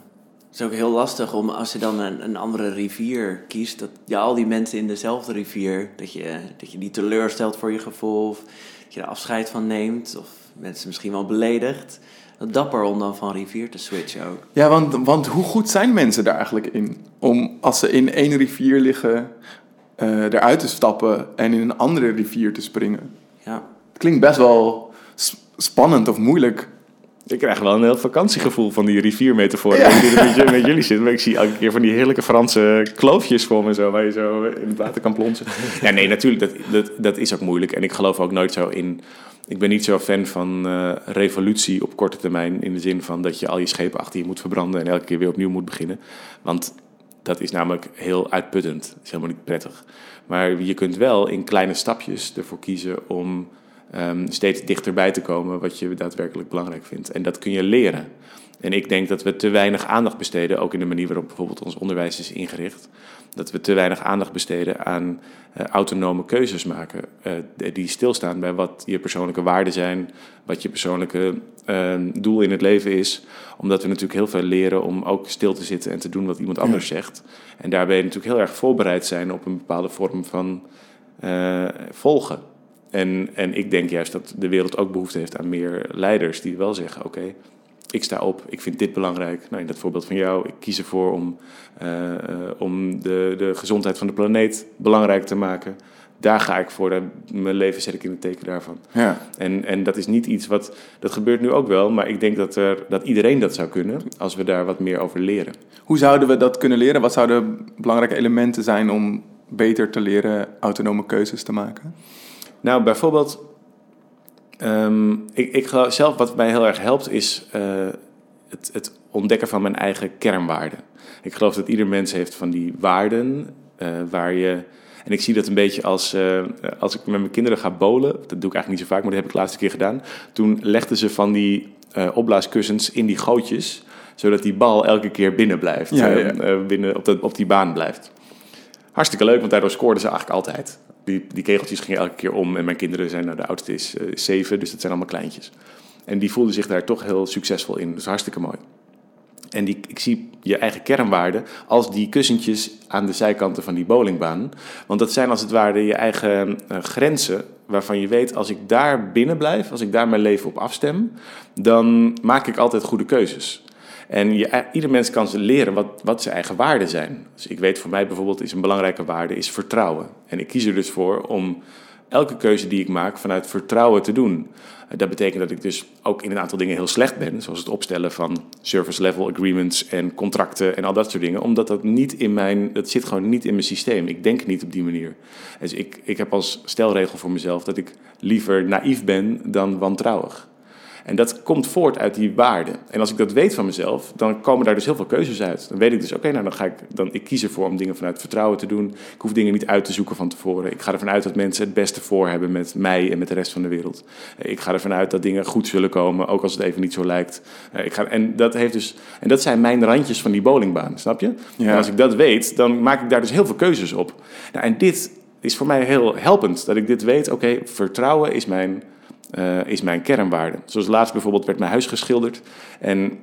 Het is ook heel lastig om als je dan een, een andere rivier kiest, dat je al die mensen in dezelfde rivier, dat je, dat je die teleurstelt voor je gevoel, of dat je er afscheid van neemt, of mensen misschien wel beledigt. Dat dapper om dan van rivier te switchen ook. Ja, want, want hoe goed zijn mensen daar eigenlijk in? Om als ze in één rivier liggen, eh, eruit te stappen en in een andere rivier te springen. Ja, Het klinkt best wel spannend of moeilijk. Ik krijg wel een heel vakantiegevoel van die riviermetafoor. Ja. Of het met, met jullie zit, maar ik zie elke keer van die heerlijke Franse kloofjes voor me zo, waar je zo in het water kan plonsen. Ja, nee, natuurlijk, dat, dat, dat is ook moeilijk. En ik geloof ook nooit zo in... Ik ben niet zo fan van eh, revolutie op korte termijn, in de zin van dat je al je schepen achter je moet verbranden en elke keer weer opnieuw moet beginnen. Want dat is namelijk heel uitputtend. Dat is helemaal niet prettig. Maar je kunt wel in kleine stapjes ervoor kiezen om ehm, steeds dichterbij te komen wat je daadwerkelijk belangrijk vindt. En dat kun je leren. En ik denk dat we te weinig aandacht besteden, ook in de manier waarop bijvoorbeeld ons onderwijs is ingericht, dat we te weinig aandacht besteden aan eh, autonome keuzes maken, eh, die stilstaan bij wat je persoonlijke waarden zijn, wat je persoonlijke eh, doel in het leven is. Omdat we natuurlijk heel veel leren om ook stil te zitten en te doen wat iemand anders zegt. En daarbij natuurlijk heel erg voorbereid zijn op een bepaalde vorm van eh, volgen. En, en ik denk juist dat de wereld ook behoefte heeft aan meer leiders die wel zeggen: oké, ik sta op, ik vind dit belangrijk. Nou, in dat voorbeeld van jou, ik kies ervoor om, eh, om de, de gezondheid van de planeet belangrijk te maken. Daar ga ik voor. Mijn leven zet ik in het teken daarvan. Ja. En, en dat is niet iets wat. Dat gebeurt nu ook wel, maar ik denk dat, er, dat iedereen dat zou kunnen als we daar wat meer over leren. Hoe zouden we dat kunnen leren? Wat zouden belangrijke elementen zijn om beter te leren autonome keuzes te maken? Nou, bijvoorbeeld, ehm, ik, ik geloof zelf wat mij heel erg helpt is eh, het, het ontdekken van mijn eigen kernwaarden. Ik geloof dat ieder mens heeft van die waarden eh, waar je. En ik zie dat een beetje als, eh, als ik met mijn kinderen ga bowlen. Dat doe ik eigenlijk niet zo vaak, maar dat heb ik de laatste keer gedaan. Toen legden ze van die opblaaskussens in die gootjes, zodat die bal elke keer binnen blijft. Ja, ja. binnen, op, op die baan blijft. Hartstikke leuk, want daardoor scoorden ze eigenlijk altijd. Die, die kegeltjes gingen elke keer om. En mijn kinderen zijn, nou, de oudste is eh, zeven, dus dat zijn allemaal kleintjes. En die voelden zich daar toch heel succesvol in. Dus hartstikke mooi. En die, ik zie je eigen kernwaarden als die kussentjes aan de zijkanten van die bowlingbaan. Want dat zijn als het ware je eigen eh, grenzen waarvan je weet, als ik daar binnen blijf, als ik daar mijn leven op afstem, dan maak ik altijd goede keuzes. En je, ieder mens kan ze leren wat, wat zijn eigen waarden zijn. Dus ik weet voor mij bijvoorbeeld is een belangrijke waarde is vertrouwen. En ik kies er dus voor om elke keuze die ik maak vanuit vertrouwen te doen. Eh, Dat betekent dat ik dus ook in een aantal dingen heel slecht ben, zoals het opstellen van service level agreements en contracten en al dat soort dingen, omdat dat niet in mijn, dat zit gewoon niet in mijn systeem. Ik denk niet op die manier. Dus ik, ik heb als stelregel voor mezelf dat ik liever naïef ben dan wantrouwig. En dat komt voort uit die waarden. En als ik dat weet van mezelf, dan komen daar dus heel veel keuzes uit. Dan weet ik dus, oké, nou dan ga ik, dan, ik kies ervoor om dingen vanuit vertrouwen te doen. Ik hoef dingen niet uit te zoeken van tevoren. Ik ga ervan uit dat mensen het beste voor hebben met mij en met de rest van de wereld. Eh, Ik ga ervan uit dat dingen goed zullen komen, ook als het even niet zo lijkt. Eh, Ik ga, en, dat heeft dus, en dat zijn mijn randjes van die bowlingbaan, snap je? Ja. En als ik dat weet, dan maak ik daar dus heel veel keuzes op. Nou, en dit is voor mij heel helpend, dat ik dit weet. Oké, vertrouwen is mijn eh, is mijn kernwaarde. Zoals laatst bijvoorbeeld werd mijn huis geschilderd. En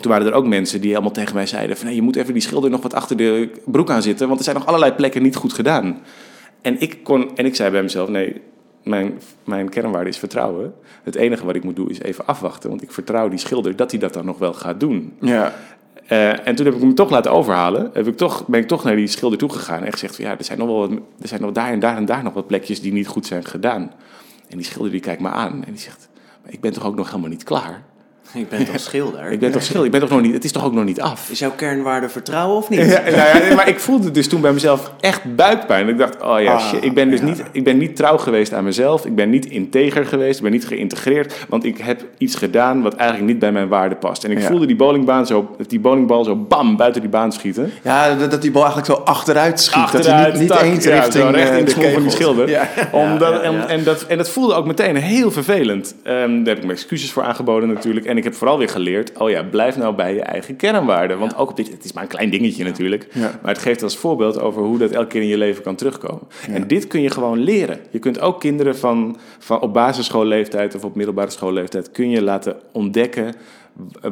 toen waren er ook mensen die helemaal tegen mij zeiden: van, nee, je moet even die schilder nog wat achter de broek aan zitten, want er zijn nog allerlei plekken niet goed gedaan. En ik, kon, en ik zei bij mezelf: nee, mijn, mijn kernwaarde is vertrouwen. Het enige wat ik moet doen is even afwachten, want ik vertrouw die schilder dat hij dat dan nog wel gaat doen. Ja. Eh, en toen heb ik hem toch laten overhalen. Heb ik toch, ben ik toch naar die schilder toegegaan en gezegd: van, ja, er zijn nog wel wat, er zijn nog daar en daar en daar nog wat plekjes die niet goed zijn gedaan. En die schilder die kijkt me aan en die zegt: ik ben toch ook nog helemaal niet klaar. Ik ben toch schilder? Ik ben toch schilder? Ik ben toch nog niet, het is toch ook nog niet af? Is jouw kernwaarde vertrouwen of niet? Ja, nou ja, maar ik voelde dus toen bij mezelf echt buikpijn. Ik dacht, oh ja, Ah, shit, ik ben dus ja. niet, ik ben niet trouw geweest aan mezelf. Ik ben niet integer geweest. Ik ben niet geïntegreerd. Want ik heb iets gedaan wat eigenlijk niet bij mijn waarde past. En ik voelde die bowlingbaan zo, die bowlingbal zo bam buiten die baan schieten. Ja, dat, die bal eigenlijk zo achteruit schiet. dat hij niet, niet tak, eens richting recht eh, in de smoel van die schilder. Omdat. En, dat, en dat voelde ook meteen heel vervelend. Ehm, daar heb ik me excuses voor aangeboden natuurlijk. En ik heb vooral weer geleerd, oh ja, blijf nou bij je eigen kernwaarden. Want ook op dit, het is maar een klein dingetje natuurlijk. Maar het geeft als voorbeeld over hoe dat elke keer in je leven kan terugkomen. En dit kun je gewoon leren. Je kunt ook kinderen van, van op basisschoolleeftijd of op middelbare schoolleeftijd... kun je laten ontdekken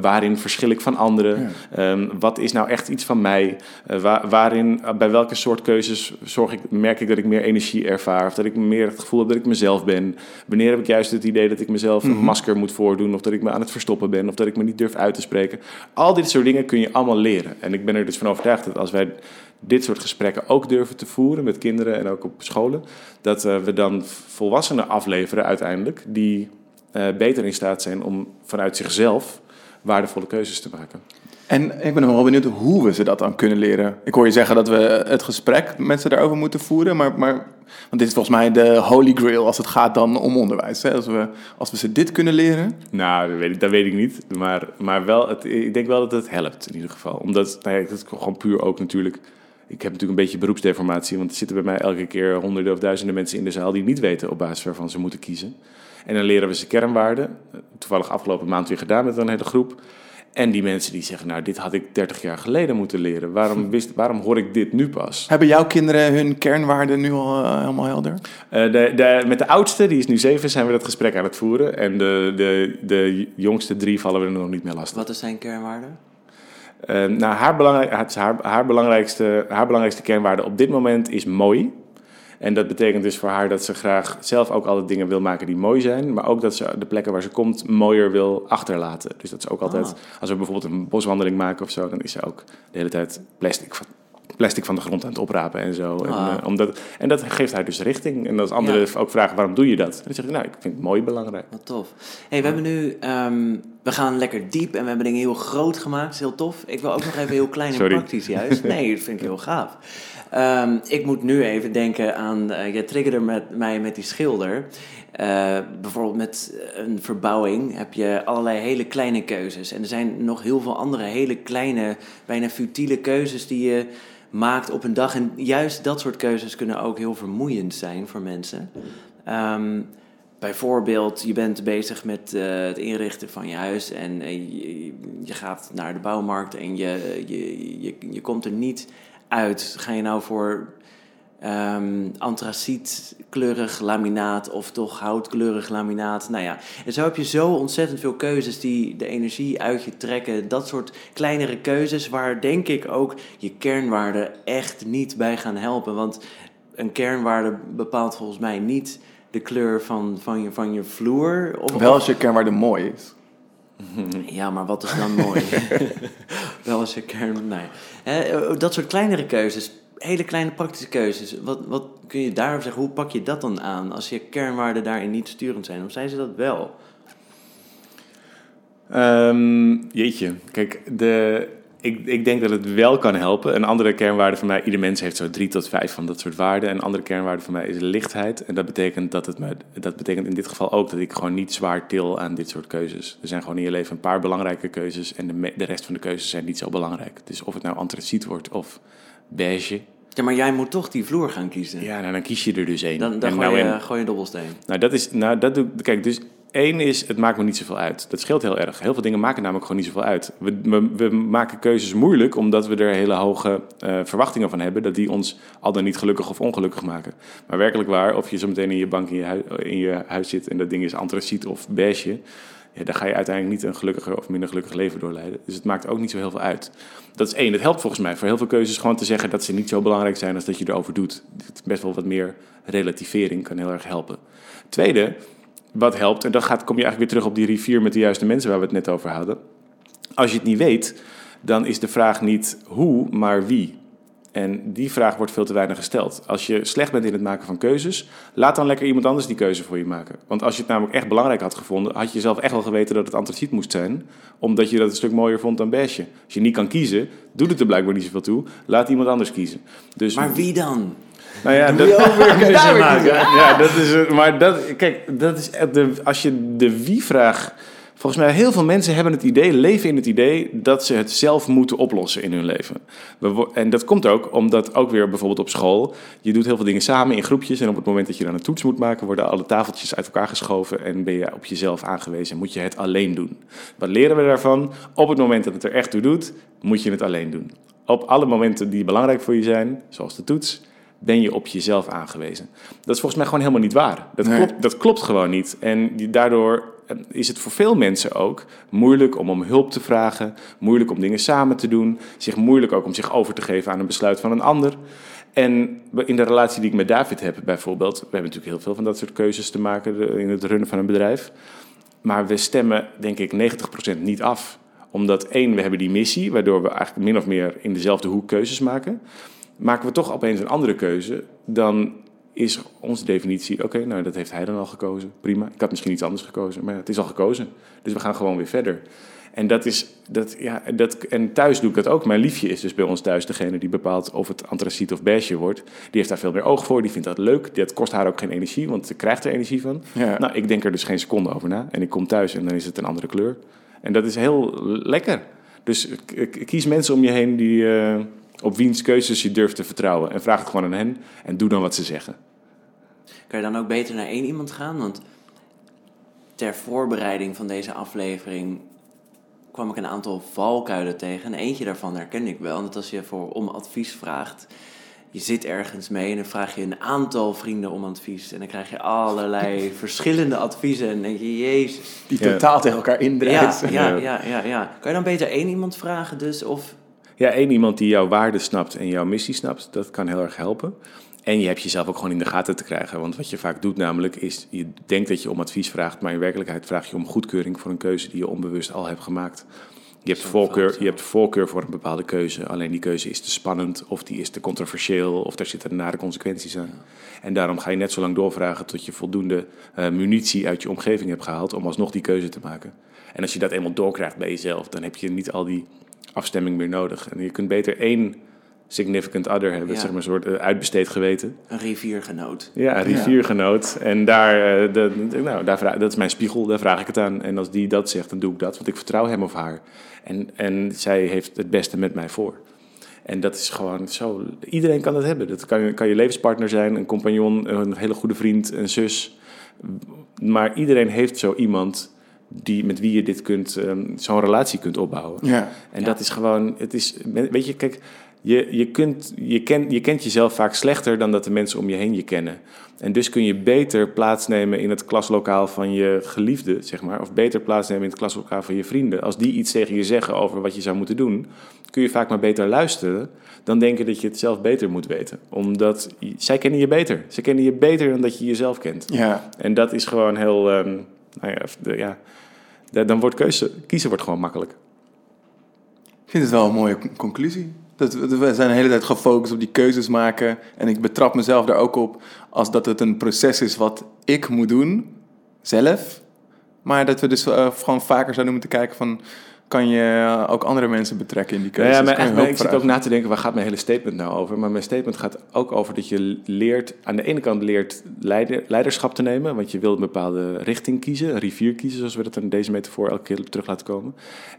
waarin verschil ik van anderen. Ehm, wat is nou echt iets van mij? Eh, waar- waarin, eh, bij welke soort keuzes zorg ik, merk ik dat ik meer energie ervaar? Of dat ik meer het gevoel heb dat ik mezelf ben? Wanneer heb ik juist het idee dat ik mezelf een masker moet voordoen? Of dat ik me aan het verstoppen ben? Of dat ik me niet durf uit te spreken? Al dit soort dingen kun je allemaal leren. En ik ben er dus van overtuigd dat als wij dit soort gesprekken ook durven te voeren met kinderen en ook op scholen, dat eh, we dan volwassenen afleveren uiteindelijk die beter in staat zijn om vanuit zichzelf waardevolle keuzes te maken. En ik ben wel benieuwd hoe we ze dat dan kunnen leren. Ik hoor je zeggen dat we het gesprek met ze daarover moeten voeren, maar, maar want dit is volgens mij de holy grail als het gaat dan om onderwijs. Hè? Als, we, als we ze dit kunnen leren. Nou, dat weet ik, dat weet ik niet. Maar, maar wel, het, ik denk wel dat het helpt in ieder geval. Omdat, nou ja, dat is gewoon puur ook natuurlijk... Ik heb natuurlijk een beetje beroepsdeformatie, want er zitten bij mij elke keer honderden of duizenden mensen in de zaal die niet weten op basis waarvan ze moeten kiezen. En dan leren we ze kernwaarden. Toevallig afgelopen maand weer gedaan met een hele groep. En die mensen die zeggen, nou, dit had ik 30 jaar geleden moeten leren. Waarom, wist, waarom hoor ik dit nu pas? Hebben jouw kinderen hun kernwaarden nu al eh, helemaal helder? Eh, de, de, met de oudste, die is nu zeven, zijn we dat gesprek aan het voeren. En de, de, de jongste drie vallen we er nog niet meer lastig. Wat is zijn kernwaarde? Eh, nou, haar, belangrijk, haar, haar, belangrijkste, haar belangrijkste kernwaarde op dit moment is mooi. En dat betekent dus voor haar dat ze graag zelf ook altijd dingen wil maken die mooi zijn. Maar ook dat ze de plekken waar ze komt mooier wil achterlaten. Dus dat ze ook altijd, Ah. als we bijvoorbeeld een boswandeling maken of zo, dan is ze ook de hele tijd plastic van, plastic van de grond aan het oprapen en zo. En, Ah. eh, omdat, en dat geeft haar dus richting. En als anderen Ja. ook vragen waarom doe je dat, dan zeg ik nou, ik vind het mooi belangrijk. Wat tof. hey, we hebben nu... ehm, we gaan lekker diep en we hebben dingen heel groot gemaakt. Dat is heel tof. Ik wil ook nog even heel klein en praktisch juist. Nee, dat vind ik heel gaaf. Ehm, ik moet nu even denken aan... eh jij triggerde met, mij met die schilder. Eh, bijvoorbeeld met een verbouwing heb je allerlei hele kleine keuzes. En er zijn nog heel veel andere hele kleine, bijna futiele keuzes die je maakt op een dag. En juist dat soort keuzes kunnen ook heel vermoeiend zijn voor mensen. Ehm, bijvoorbeeld, je bent bezig met eh, het inrichten van je huis en je, je gaat naar de bouwmarkt en je, je, je, je komt er niet uit. Ga je nou voor ehm antracietkleurig laminaat of toch houtkleurig laminaat? Nou ja, en zo heb je zo ontzettend veel keuzes die de energie uit je trekken. Dat soort kleinere keuzes waar denk ik ook je kernwaarden echt niet bij gaan helpen. Want een kernwaarde bepaalt volgens mij niet de kleur van, van, je, van je vloer. Of, Wel als je kernwaarde mooi is. ja, maar wat is dan mooi? Wel als je kern... Nee. Hè, dat soort kleinere keuzes, hele kleine praktische keuzes. Wat, wat kun je daarover zeggen? Hoe pak je dat dan aan als je kernwaarden daarin niet sturend zijn? Of zijn ze dat wel? Ehm, jeetje, kijk, de, ik, ik denk dat het wel kan helpen. Een andere kernwaarde van mij, ieder mens heeft zo drie tot vijf van dat soort waarden. En een andere kernwaarde van mij is lichtheid. En dat betekent, dat, het me, dat betekent in dit geval ook dat ik gewoon niet zwaar til aan dit soort keuzes. Er zijn gewoon in je leven een paar belangrijke keuzes en de, de rest van de keuzes zijn niet zo belangrijk. Dus of het nou antraciet wordt of beige, Ja, maar jij moet toch die vloer gaan kiezen. ja, nou, dan kies je er dus één. Dan, dan En gooi, nou je, en- gooi je dobbelsteen. nou, dat is, nou, dat doe ik. Kijk, dus één is, het maakt me niet zoveel uit. Dat scheelt heel erg. Heel veel dingen maken namelijk gewoon niet zoveel uit. We, we, we maken keuzes moeilijk omdat we er hele hoge eh, verwachtingen van hebben. Dat die ons al dan niet gelukkig of ongelukkig maken. Maar werkelijk waar, of je zo meteen in je bank in je, hui- in je huis zit en dat ding is antraciet of beige. Ja, dan ga je uiteindelijk niet een gelukkiger of minder gelukkig leven doorleiden. Dus het maakt ook niet zo heel veel uit. Dat is één. Het helpt volgens mij voor heel veel keuzes gewoon te zeggen dat ze niet zo belangrijk zijn als dat je erover doet. Best wel wat meer relativering kan heel erg helpen. Tweede, wat helpt, en dan gaat, kom je eigenlijk weer terug op die rivier met de juiste mensen waar we het net over hadden. Als je het niet weet, dan is de vraag niet hoe, maar wie. En die vraag wordt veel te weinig gesteld. Als je slecht bent in het maken van keuzes, laat dan lekker iemand anders die keuze voor je maken. Want als je het namelijk echt belangrijk had gevonden, had je zelf echt wel geweten dat het antraciet moest zijn, omdat je dat een stuk mooier vond dan beige. Als je niet kan kiezen, doet het er blijkbaar niet zoveel toe. Laat iemand anders kiezen. Dus, Maar wie dan? Nou ja, dat, weer maken. ja, dat is, het. maar dat, kijk, dat is de, als je de wie-vraag. Volgens mij, heel veel mensen hebben het idee, leven in het idee dat ze het zelf moeten oplossen in hun leven. En dat komt ook omdat ook weer bijvoorbeeld op school, je doet heel veel dingen samen in groepjes. En op het moment dat je dan een toets moet maken, worden alle tafeltjes uit elkaar geschoven en ben je op jezelf aangewezen. Moet je het alleen doen. Wat leren we daarvan? Op het moment dat het er echt toe doet, moet je het alleen doen. Op alle momenten die belangrijk voor je zijn, zoals de toets, ben je op jezelf aangewezen. Dat is volgens mij gewoon helemaal niet waar. Dat, Nee. klopt, dat klopt gewoon niet. En daardoor eh, is het voor veel mensen ook moeilijk om om hulp te vragen, moeilijk om dingen samen te doen, zich moeilijk ook om zich over te geven aan een besluit van een ander. En in de relatie die ik met David heb bijvoorbeeld, we hebben natuurlijk heel veel van dat soort keuzes te maken in het runnen van een bedrijf. Maar we stemmen, denk ik, 90% niet af. Omdat één, we hebben die missie, waardoor we eigenlijk min of meer in dezelfde hoek keuzes maken. Maken we toch opeens een andere keuze, dan is onze definitie, oké, nou dat heeft hij dan al gekozen, prima. Ik had misschien iets anders gekozen, maar het is al gekozen. Dus we gaan gewoon weer verder. En, dat is, dat, ja, dat, en thuis doe ik dat ook. Mijn liefje is dus bij ons thuis degene die bepaalt of het antraciet of beige wordt. Die heeft daar veel meer oog voor, die vindt dat leuk. Dat kost haar ook geen energie, want ze krijgt er energie van. Ja. Nou, ik denk er dus geen seconde over na. En ik kom thuis en dan is het een andere kleur. En dat is heel lekker. Dus kies mensen om je heen die, eh, op wiens keuzes je durft te vertrouwen. En vraag het gewoon aan hen en doe dan wat ze zeggen. Kan je dan ook beter naar één iemand gaan? Want ter voorbereiding van deze aflevering kwam ik een aantal valkuilen tegen. En eentje daarvan herken ik wel. En dat als je voor, om advies vraagt. Je zit ergens mee en dan vraag je een aantal vrienden om advies. En dan krijg je allerlei verschillende adviezen. En dan denk je, jezus. Die Ja. totaal tegen elkaar Ja, indrijven. ja, ja, ja, ja. Kan je dan beter één iemand vragen dus? Of Ja, één iemand die jouw waarde snapt en jouw missie snapt, dat kan heel erg helpen. En je hebt jezelf ook gewoon in de gaten te krijgen. Want wat je vaak doet namelijk is, je denkt dat je om advies vraagt, maar in werkelijkheid vraag je om goedkeuring voor een keuze die je onbewust al hebt gemaakt. Je hebt, voorkeur, je hebt voorkeur voor een bepaalde keuze. Alleen die keuze is te spannend of die is te controversieel of daar zitten nare consequenties aan. En daarom ga je net zo lang doorvragen tot je voldoende eh, munitie uit je omgeving hebt gehaald om alsnog die keuze te maken. En als je dat eenmaal doorkrijgt bij jezelf, dan heb je niet al die afstemming meer nodig. En je kunt beter één significant other hebben, Ja. zeg maar een soort eh, uitbesteed geweten. een riviergenoot. Ja, een riviergenoot. En daar, eh, de, nou, daar vraag, dat is mijn spiegel, daar vraag ik het aan. En als die dat zegt, dan doe ik dat, want ik vertrouw hem of haar. En, en zij heeft het beste met mij voor. En dat is gewoon zo. Iedereen kan dat hebben. Dat kan, kan je levenspartner zijn, een compagnon, een hele goede vriend, een zus. Maar iedereen heeft zo iemand die, met wie je dit kunt, ehm, zo'n relatie kunt opbouwen. Ja. En Ja. dat is gewoon, het is, weet je, kijk, je, je, kunt, je, ken, je kent jezelf vaak slechter dan dat de mensen om je heen je kennen. En dus kun je beter plaatsnemen in het klaslokaal van je geliefde, zeg maar. Of beter plaatsnemen in het klaslokaal van je vrienden. Als die iets tegen je zeggen over wat je zou moeten doen, kun je vaak maar beter luisteren dan denken dat je het zelf beter moet weten. Omdat zij kennen je beter. Ze kennen je beter dan dat je jezelf kent. Ja. En dat is gewoon heel, ehm, nou ja, de- ja, dan wordt keuze, kiezen wordt gewoon makkelijk. Ik vind het wel een mooie con- conclusie. Dat we, we zijn de hele tijd gefocust op die keuzes maken. En ik betrap mezelf daar ook op als dat het een proces is wat ik moet doen, zelf. Maar dat we dus eh, gewoon vaker zouden moeten kijken van... kan je ook andere mensen betrekken in die Nou keuzes? ja, maar echt, ik zit ook na te denken, waar gaat mijn hele statement nou over? Maar mijn statement gaat ook over dat je leert, aan de ene kant leert leider, leiderschap te nemen, want je wil een bepaalde richting kiezen, een rivier kiezen, zoals we dat in deze metafoor elke keer terug laten komen.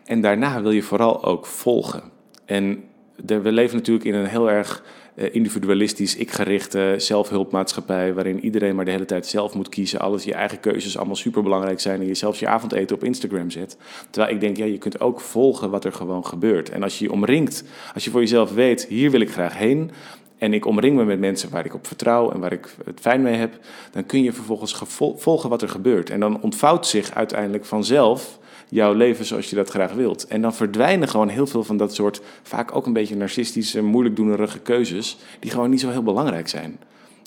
En daarna wil je vooral ook volgen. En de- we leven natuurlijk in een heel erg individualistisch, ik-gerichte zelfhulpmaatschappij, waarin iedereen maar de hele tijd zelf moet kiezen, alles, je eigen keuzes allemaal superbelangrijk zijn en je zelfs je avondeten op Instagram zet. Terwijl ik denk, ja, je kunt ook volgen wat er gewoon gebeurt. En als je je omringt, als je voor jezelf weet, hier wil ik graag heen, en ik omring me met mensen waar ik op vertrouw en waar ik het fijn mee heb, dan kun je vervolgens volgen wat er gebeurt. En dan ontvouwt zich uiteindelijk vanzelf jouw leven zoals je dat graag wilt. En dan verdwijnen gewoon heel veel van dat soort, vaak ook een beetje narcistische, moeilijk doenerige keuzes, die gewoon niet zo heel belangrijk zijn.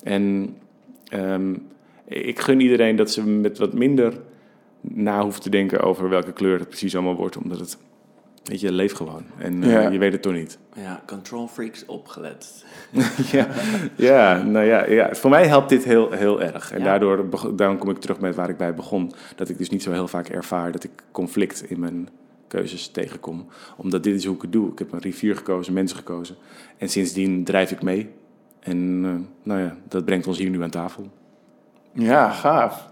En ehm, ik gun iedereen dat ze met wat minder na hoeven te denken over welke kleur het precies allemaal wordt, omdat het Weet je, leef gewoon. En eh, Ja. je weet het toch niet. Ja, control freaks opgelet. ja, ja, nou ja, ja, voor mij helpt dit heel, heel erg. En Ja. daardoor, daarom kom ik terug met waar ik bij begon. Dat ik dus niet zo heel vaak ervaar dat ik conflict in mijn keuzes tegenkom. Omdat dit is hoe ik het doe. Ik heb een rivier gekozen, mensen gekozen. En sindsdien drijf ik mee. En eh, nou ja, dat brengt ons hier nu aan tafel. Ja, gaaf.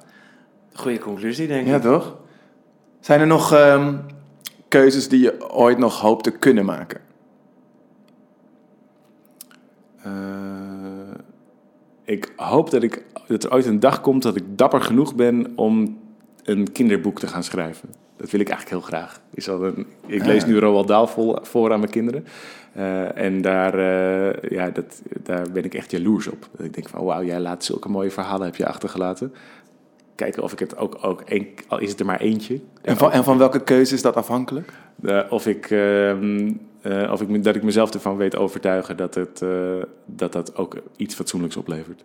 Goeie conclusie, denk Ja, ik. toch? Zijn er nog ehm, keuzes die je ooit nog hoopt te kunnen maken? Eh, ik hoop dat, ik, dat er ooit een dag komt dat ik dapper genoeg ben om een kinderboek te gaan schrijven. Dat wil ik eigenlijk heel graag. Is al een, ik lees Ah. nu Roald Dahl vol, voor aan mijn kinderen. Eh, en daar, eh, ja, dat, daar ben ik echt jaloers op. Dat ik denk van, wauw, jij laat zulke mooie verhalen heb je achtergelaten. Kijken of ik het ook, ook één, al is het er maar eentje. En van, en van welke keuze is dat afhankelijk? Of ik, ehm, eh, of ik, dat ik mezelf ervan weet overtuigen dat, het, eh, dat dat ook iets fatsoenlijks oplevert.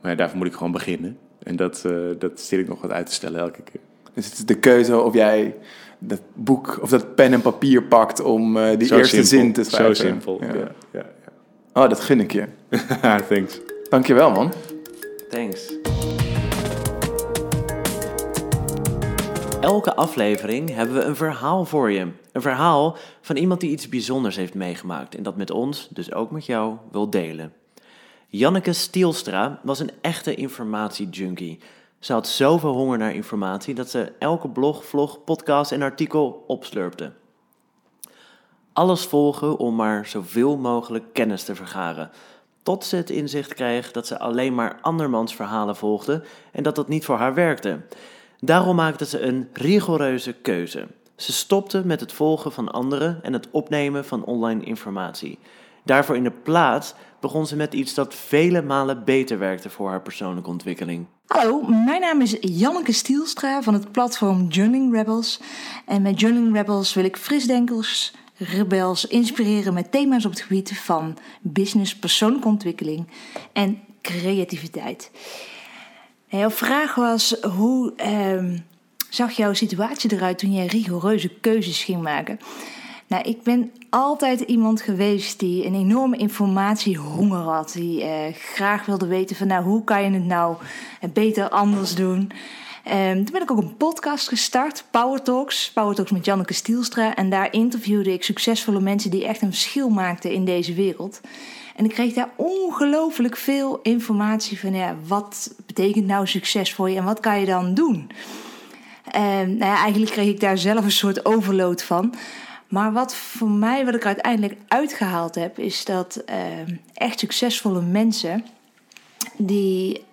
Maar ja, daarvoor moet ik gewoon beginnen. En dat, eh, dat zit ik nog wat uit te stellen elke keer. Dus het is de keuze of jij dat boek of dat pen en papier pakt om eh, die Zo eerste simpel. zin te schrijven. Zo simpel, Ja. ja. ja, Oh, dat gun ik je. Thanks. Dankjewel, man. Thanks. Elke aflevering hebben we een verhaal voor je. Een verhaal van iemand die iets bijzonders heeft meegemaakt en dat met ons, dus ook met jou, wil delen. Janneke Stielstra was een echte informatiejunkie. Ze had zoveel honger naar informatie dat ze elke blog, vlog, podcast en artikel opslurpte. Alles volgen om maar zoveel mogelijk kennis te vergaren. Tot ze het inzicht kreeg dat ze alleen maar andermans verhalen volgde en dat dat niet voor haar werkte. Daarom maakte ze een rigoureuze keuze. Ze stopte met het volgen van anderen en het opnemen van online informatie. Daarvoor in de plaats begon ze met iets dat vele malen beter werkte voor haar persoonlijke ontwikkeling. Hallo, mijn naam is Janneke Stielstra van het platform Journaling Rebels. En met Journaling Rebels wil ik frisdenkers, rebels inspireren met thema's op het gebied van business, persoonlijke ontwikkeling en creativiteit. En jouw vraag was, hoe ehm, zag jouw situatie eruit toen jij rigoureuze keuzes ging maken? Nou, ik ben altijd iemand geweest die een enorme informatiehonger had. Die eh, graag wilde weten van, nou, hoe kan je het nou eh, beter anders doen? Ehm, toen ben ik ook een podcast gestart, Power Talks. Power Talks met Janneke Stielstra. En daar interviewde ik succesvolle mensen die echt een verschil maakten in deze wereld. En ik kreeg daar ongelooflijk veel informatie van, ja, wat betekent nou succes voor je en wat kan je dan doen? Ehm, nou ja, eigenlijk kreeg ik daar zelf een soort overload van. Maar wat voor mij, wat ik uiteindelijk uitgehaald heb, is dat ehm, echt succesvolle mensen, die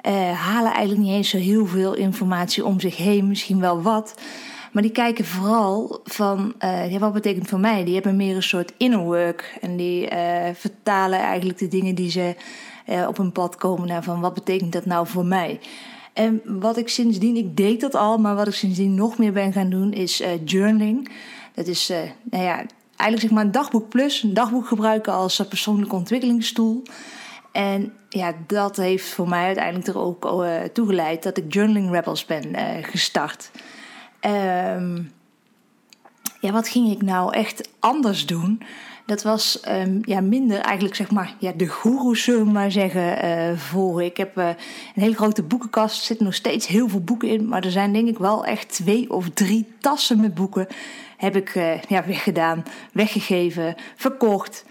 eh, halen eigenlijk niet eens zo heel veel informatie om zich heen, misschien wel wat. Maar die kijken vooral van, eh, ja, wat betekent voor mij? Die hebben meer een soort inner work. En die eh, vertalen eigenlijk de dingen die ze eh, op hun pad komen naar van, wat betekent dat nou voor mij? En wat ik sindsdien, ik deed dat al, maar wat ik sindsdien nog meer ben gaan doen, is journaling. Dat is, nou ja, eigenlijk zeg maar een dagboek plus, een dagboek gebruiken als persoonlijke ontwikkelingstoel. En ja, dat heeft voor mij uiteindelijk er ook toe geleid dat ik Journaling Rebels ben gestart. Um, ja, wat ging ik nou echt anders doen? Dat was um, ja, minder eigenlijk zeg maar ja, de goeroes, zullen we maar zeggen, uh, volgen. Ik heb uh, een hele grote boekenkast, er zitten nog steeds heel veel boeken in. Maar er zijn denk ik wel echt twee of drie tassen met boeken. Heb ik uh, ja, weggedaan, weggegeven, verkocht.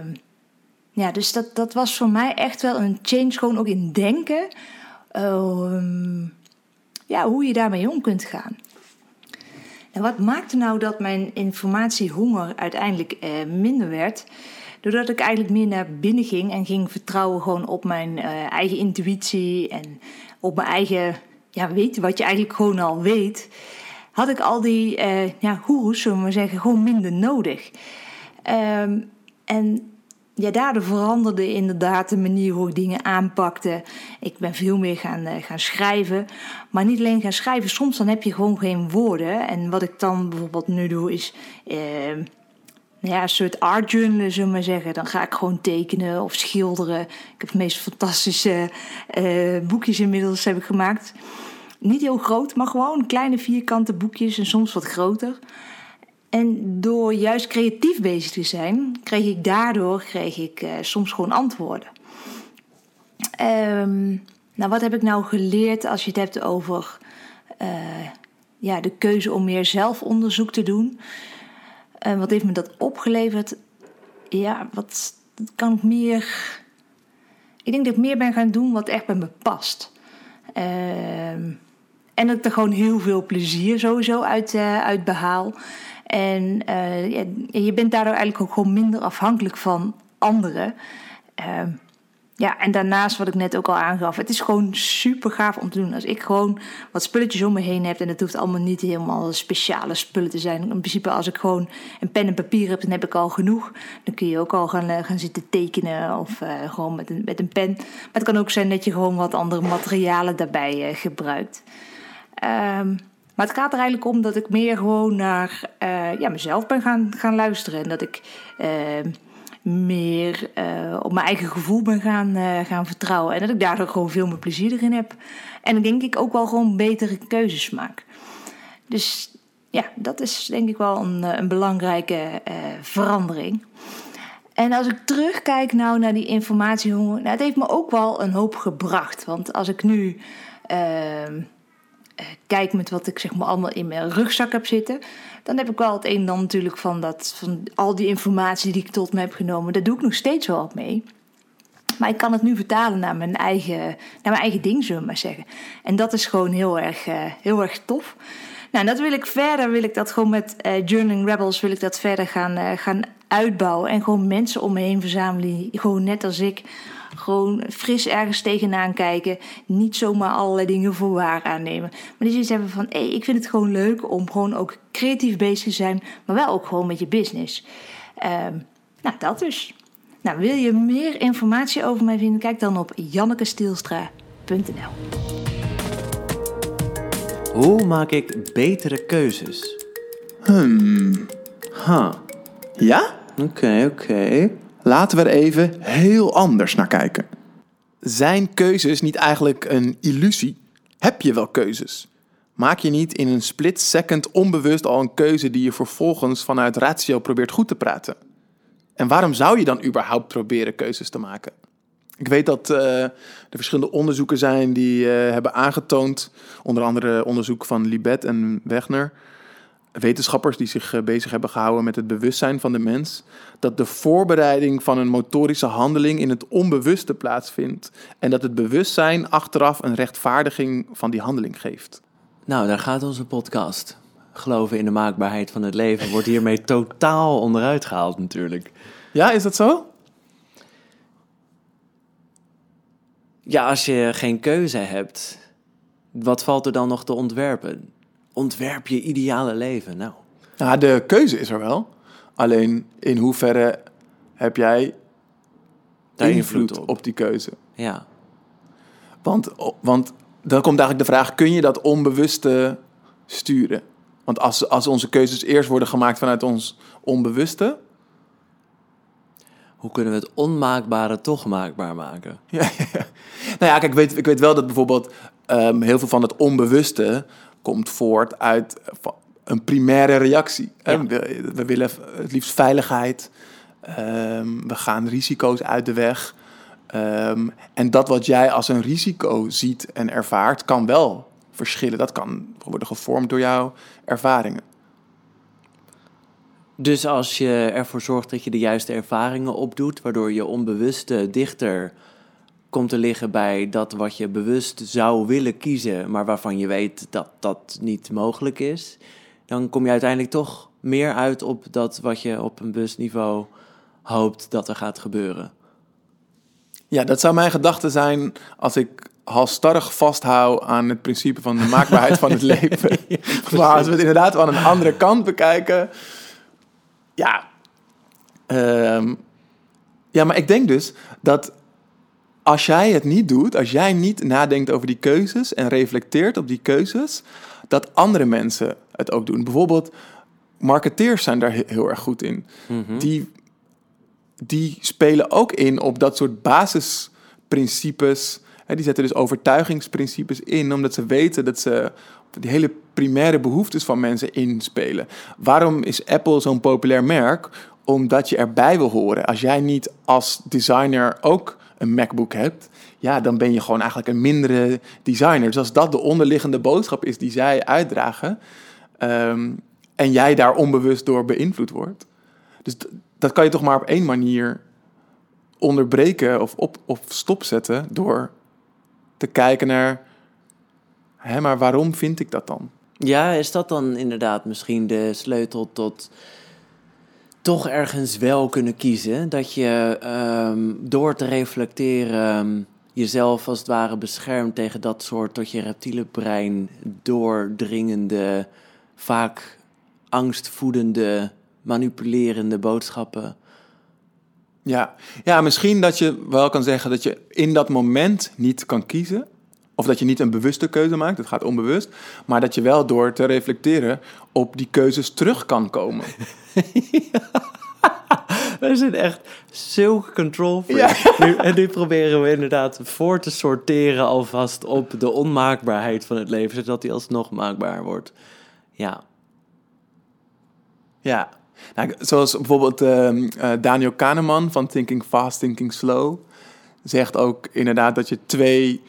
Um, ja, dus dat, dat was voor mij echt wel een change, gewoon ook in denken. Um, ja, hoe je daarmee om kunt gaan. En wat maakte nou dat mijn informatiehonger uiteindelijk eh, minder werd? Doordat ik eigenlijk meer naar binnen ging en ging vertrouwen gewoon op mijn uh, eigen intuïtie en op mijn eigen ja, weten wat je eigenlijk gewoon al weet, had ik al die uh, ja, goeroes, zullen we maar zeggen, gewoon minder nodig. Um, en ja, daardoor veranderde inderdaad de manier hoe ik dingen aanpakte. Ik ben veel meer gaan, uh, gaan schrijven. Maar niet alleen gaan schrijven, soms dan heb je gewoon geen woorden. En wat ik dan bijvoorbeeld nu doe is... Uh, ja, een soort art journalen, zullen we maar zeggen. Dan ga ik gewoon tekenen of schilderen. Ik heb de meest fantastische uh, boekjes inmiddels heb ik gemaakt. Niet heel groot, maar gewoon kleine vierkante boekjes en soms wat groter. En door juist creatief bezig te zijn, kreeg ik daardoor kreeg ik, uh, soms gewoon antwoorden. Um, nou, wat heb ik nou geleerd als je het hebt over uh, ja, de keuze om meer zelfonderzoek te doen? Uh, wat heeft me dat opgeleverd? Ja, wat kan ik meer. Ik denk dat ik meer ben gaan doen wat echt bij me past. Uh, en dat ik er gewoon heel veel plezier sowieso uit, uit behaal. En ja, je bent daardoor eigenlijk ook gewoon minder afhankelijk van anderen. Ehm, ja, en daarnaast wat ik net ook al aangaf, het is gewoon super gaaf om te doen. Als ik gewoon wat spulletjes om me heen heb, en het hoeft allemaal niet helemaal speciale spullen te zijn. In principe, als ik gewoon een pen en papier heb, dan heb ik al genoeg. Dan kun je ook al gaan, uh, gaan zitten tekenen of uh, gewoon met een, met een pen. Maar het kan ook zijn dat je gewoon wat andere materialen daarbij gebruikt. Um, maar het gaat er eigenlijk om dat ik meer gewoon naar ja, mezelf ben gaan, gaan luisteren. En dat ik ehm, meer uh, op mijn eigen gevoel ben gaan, gaan vertrouwen. En dat ik daardoor gewoon veel meer plezier erin heb. En denk ik ook wel gewoon betere keuzes maak. Dus ja, dat is denk ik wel een, een belangrijke verandering. En als ik terugkijk nou naar die informatie, nou, het heeft me ook wel een hoop gebracht. Want als ik nu ehm, kijk met wat ik zeg maar allemaal in mijn rugzak heb zitten, dan heb ik wel het een en dan natuurlijk van, dat, van al die informatie die ik tot me heb genomen. Daar doe ik nog steeds wel wat mee. Maar ik kan het nu vertalen naar mijn eigen, naar mijn eigen ding, zullen we maar zeggen. En dat is gewoon heel erg, uh, heel erg tof. Nou, dat wil ik verder, wil ik dat gewoon met uh, Journaling Rebels, wil ik dat verder gaan, gaan uitbouwen. En gewoon mensen om me heen verzamelen, die gewoon net als ik gewoon fris ergens tegenaan kijken. Niet zomaar allerlei dingen voor waar aannemen. Maar die zoiets hebben van, hé, hey, ik vind het gewoon leuk om gewoon ook creatief bezig te zijn. Maar wel ook gewoon met je business. Um, nou, dat dus. Nou, wil je meer informatie over mij vinden? Kijk dan op jannekestielstra.nl Hoe maak ik betere keuzes? Hmm. Huh. Ja? Oké, okay, oké. Okay. Laten we er even heel anders naar kijken. Zijn keuzes niet eigenlijk een illusie? Heb je wel keuzes? Maak je niet in een split second onbewust al een keuze die je vervolgens vanuit ratio probeert goed te praten? En waarom zou je dan überhaupt proberen keuzes te maken? Ik weet dat uh, er verschillende onderzoeken zijn die uh, hebben aangetoond, onder andere onderzoek van Libet en Wegner, wetenschappers die zich uh, bezig hebben gehouden met het bewustzijn van de mens, dat de voorbereiding van een motorische handeling in het onbewuste plaatsvindt en dat het bewustzijn achteraf een rechtvaardiging van die handeling geeft. Nou, daar gaat onze podcast. Geloven in de maakbaarheid van het leven wordt hiermee totaal onderuit gehaald natuurlijk. Ja, is dat zo? Ja, als je geen keuze hebt, wat valt er dan nog te ontwerpen? Ontwerp je ideale leven, nou. Ja, de keuze is er wel. Alleen in hoeverre heb jij Daar invloed, op. op. die keuze? Ja. Want, want dan komt eigenlijk de vraag: kun je dat onbewuste sturen? Want als, als onze keuzes eerst worden gemaakt vanuit ons onbewuste. Hoe kunnen we het onmaakbare toch maakbaar maken? Ja, ja, ja. Nou ja, kijk, ik weet, ik weet wel dat bijvoorbeeld um, heel veel van het onbewuste komt voort uit een primaire reactie. Ja. We, we, willen het liefst veiligheid. Um, we gaan risico's uit de weg. Um, en dat wat jij als een risico ziet en ervaart, kan wel verschillen. Dat kan worden gevormd door jouw ervaringen. Dus als je ervoor zorgt dat je de juiste ervaringen opdoet, waardoor je onbewuste dichter komt te liggen bij dat wat je bewust zou willen kiezen, maar waarvan je weet dat dat niet mogelijk is, dan kom je uiteindelijk toch meer uit op dat wat je op een bewust niveau hoopt dat er gaat gebeuren. Ja, dat zou mijn gedachte zijn als ik halstarrig vasthoud aan het principe van de maakbaarheid van het leven. ja, maar als we het inderdaad aan een andere kant bekijken, ja. Um, ja, maar ik denk dus dat als jij het niet doet, als jij niet nadenkt over die keuzes en reflecteert op die keuzes, dat andere mensen het ook doen. Bijvoorbeeld, marketeers zijn daar heel erg goed in. Mhm. Die, die spelen ook in op dat soort basisprincipes Hè, die zetten dus overtuigingsprincipes in, omdat ze weten dat ze die hele primaire behoeftes van mensen inspelen. Waarom is Apple zo'n populair merk? Omdat je erbij wil horen. Als jij niet als designer ook een MacBook hebt, ja, dan ben je gewoon eigenlijk een mindere designer. Dus als dat de onderliggende boodschap is die zij uitdragen, ehm, en jij daar onbewust door beïnvloed wordt. Dus dat kan je toch maar op één manier onderbreken of, op, of stopzetten door te kijken naar, hè, maar waarom vind ik dat dan? Ja, is dat dan inderdaad misschien de sleutel tot toch ergens wel kunnen kiezen? Dat je ehm, door te reflecteren ehm, jezelf als het ware beschermt tegen dat soort tot je reptiele brein doordringende, vaak angstvoedende, manipulerende boodschappen. Ja. ja, misschien dat je wel kan zeggen dat je in dat moment niet kan kiezen. Of dat je niet een bewuste keuze maakt, het gaat onbewust. Maar dat je wel door te reflecteren op die keuzes terug kan komen. We zijn echt zulke control freak. Nu, en nu proberen we inderdaad voor te sorteren alvast op de onmaakbaarheid van het leven, zodat die alsnog maakbaar wordt. Ja, Ja, nou, zoals bijvoorbeeld ehm, eh, Daniel Kahneman van Thinking Fast, Thinking Slow zegt ook inderdaad dat je twee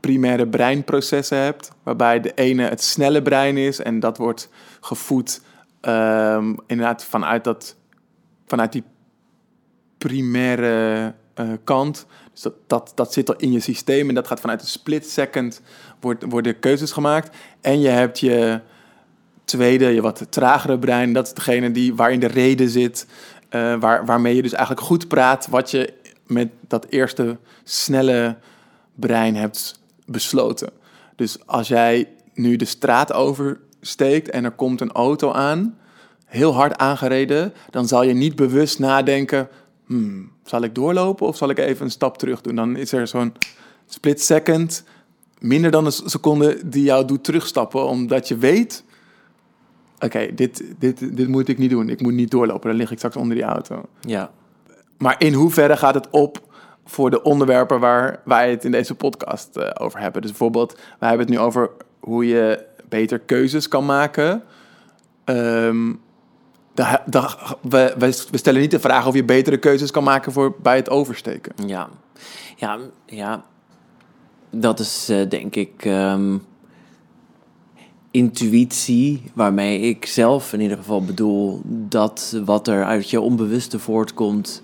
primaire breinprocessen hebt, waarbij de ene het snelle brein is en dat wordt gevoed ehm, inderdaad vanuit, dat, vanuit die primaire eh, kant. Dus dat, dat, dat zit al in je systeem en dat gaat vanuit een split second wordt, worden keuzes gemaakt. En je hebt je tweede, je wat tragere brein. Dat is degene die, waarin de reden zit. eh, waar, waarmee je dus eigenlijk goed praat wat je met dat eerste snelle brein hebt besloten. Dus als jij nu de straat oversteekt en er komt een auto aan, heel hard aangereden, dan zal je niet bewust nadenken: hmm, zal ik doorlopen of zal ik even een stap terug doen? Dan is er zo'n split second, minder dan een seconde, die jou doet terugstappen, omdat je weet oké, dit, dit, dit moet ik niet doen. Ik moet niet doorlopen, dan lig ik straks onder die auto. ja. Maar in hoeverre gaat het op voor de onderwerpen waar wij het in deze podcast eh, over hebben? Dus bijvoorbeeld, wij hebben het nu over hoe je beter keuzes kan maken. We we stellen niet de vraag of je betere keuzes kan maken voor, bij het oversteken. Ja, ja, ja. Dat is eh, denk ik ehm, intuïtie, waarmee ik zelf in ieder geval bedoel dat wat er uit je onbewuste voortkomt.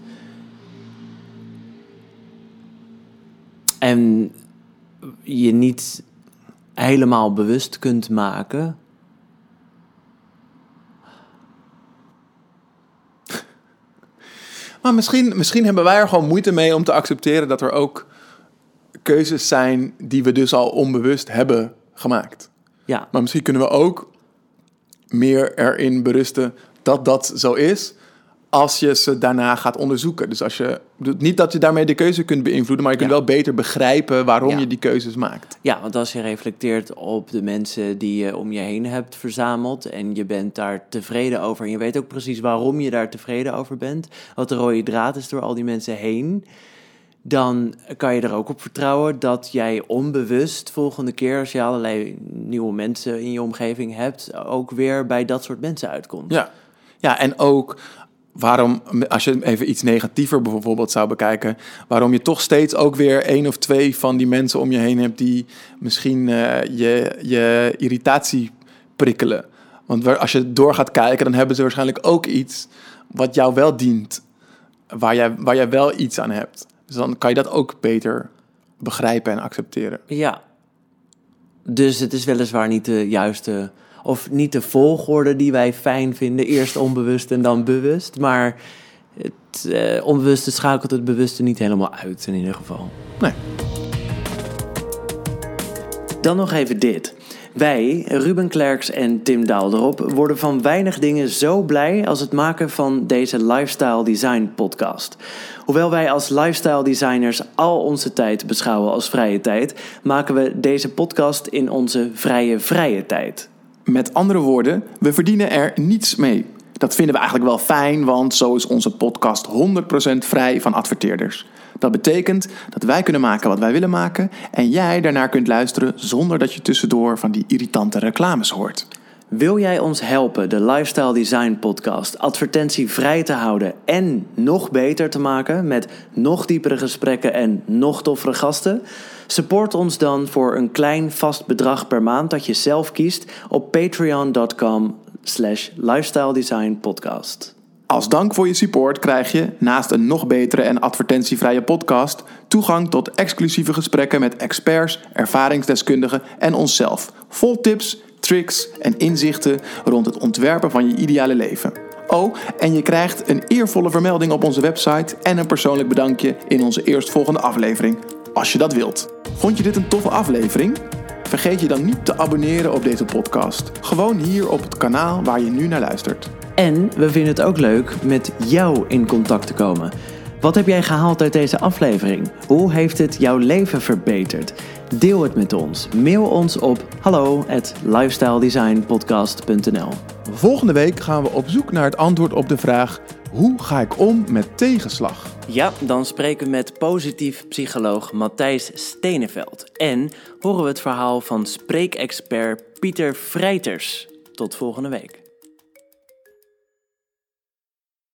En je niet helemaal bewust kunt maken. Maar misschien, misschien hebben wij er gewoon moeite mee om te accepteren dat er ook keuzes zijn die we dus al onbewust hebben gemaakt. Ja, Maar misschien kunnen we ook meer erin berusten dat dat zo is. Als je ze daarna gaat onderzoeken. Dus als je. Niet dat je daarmee de keuze kunt beïnvloeden, maar je kunt Ja. wel beter begrijpen waarom Ja. je die keuzes maakt. Ja, want als je reflecteert op de mensen die je om je heen hebt verzameld en je bent daar tevreden over en je weet ook precies waarom je daar tevreden over bent, wat de rode draad is door al die mensen heen, dan kan je er ook op vertrouwen dat jij onbewust volgende keer als je allerlei nieuwe mensen in je omgeving hebt, ook weer bij dat soort mensen uitkomt. Ja. ja, en ook waarom, als je even iets negatiever bijvoorbeeld zou bekijken, waarom je toch steeds ook weer één of twee van die mensen om je heen hebt die misschien eh, je, je irritatie prikkelen. Want als je door gaat kijken, dan hebben ze waarschijnlijk ook iets wat jou wel dient, waar jij, waar jij wel iets aan hebt. Dus dan kan je dat ook beter begrijpen en accepteren. Ja. Dus het is weliswaar niet de juiste, of niet de volgorde die wij fijn vinden. Eerst onbewust en dan bewust. Maar het eh, onbewuste schakelt het bewuste niet helemaal uit, in ieder geval. Nee. Dan nog even dit. Wij, Ruben Klerks en Tim Daalderop, worden van weinig dingen zo blij als het maken van deze Lifestyle Design podcast. Hoewel wij als lifestyle designers al onze tijd beschouwen als vrije tijd, maken we deze podcast in onze vrije vrije tijd. Met andere woorden, we verdienen er niets mee. Dat vinden we eigenlijk wel fijn, want zo is onze podcast 100% vrij van adverteerders. Dat betekent dat wij kunnen maken wat wij willen maken en jij daarnaar kunt luisteren zonder dat je tussendoor van die irritante reclames hoort. Wil jij ons helpen de Lifestyle Design Podcast advertentievrij te houden en nog beter te maken met nog diepere gesprekken en nog toffere gasten? Support ons dan voor een klein vast bedrag per maand dat je zelf kiest op patreon.com slash lifestyle design podcast. Als dank voor je support krijg je, naast een nog betere en advertentievrije podcast, toegang tot exclusieve gesprekken met experts, ervaringsdeskundigen en onszelf. Vol tips, tricks en inzichten rond het ontwerpen van je ideale leven. Oh, en je krijgt een eervolle vermelding op onze website en een persoonlijk bedankje in onze eerstvolgende aflevering, als je dat wilt. Vond je dit een toffe aflevering? Vergeet je dan niet te abonneren op deze podcast. Gewoon hier op het kanaal waar je nu naar luistert. En we vinden het ook leuk met jou in contact te komen. Wat heb jij gehaald uit deze aflevering? Hoe heeft het jouw leven verbeterd? Deel het met ons. Mail ons op hallo at lifestyledesignpodcast.nl Volgende week gaan we op zoek naar het antwoord op de vraag: hoe ga ik om met tegenslag? Ja, dan spreken we met positief psycholoog Matthijs Steneveld. En horen we het verhaal van spreekexpert Pieter Vrijters. Tot volgende week.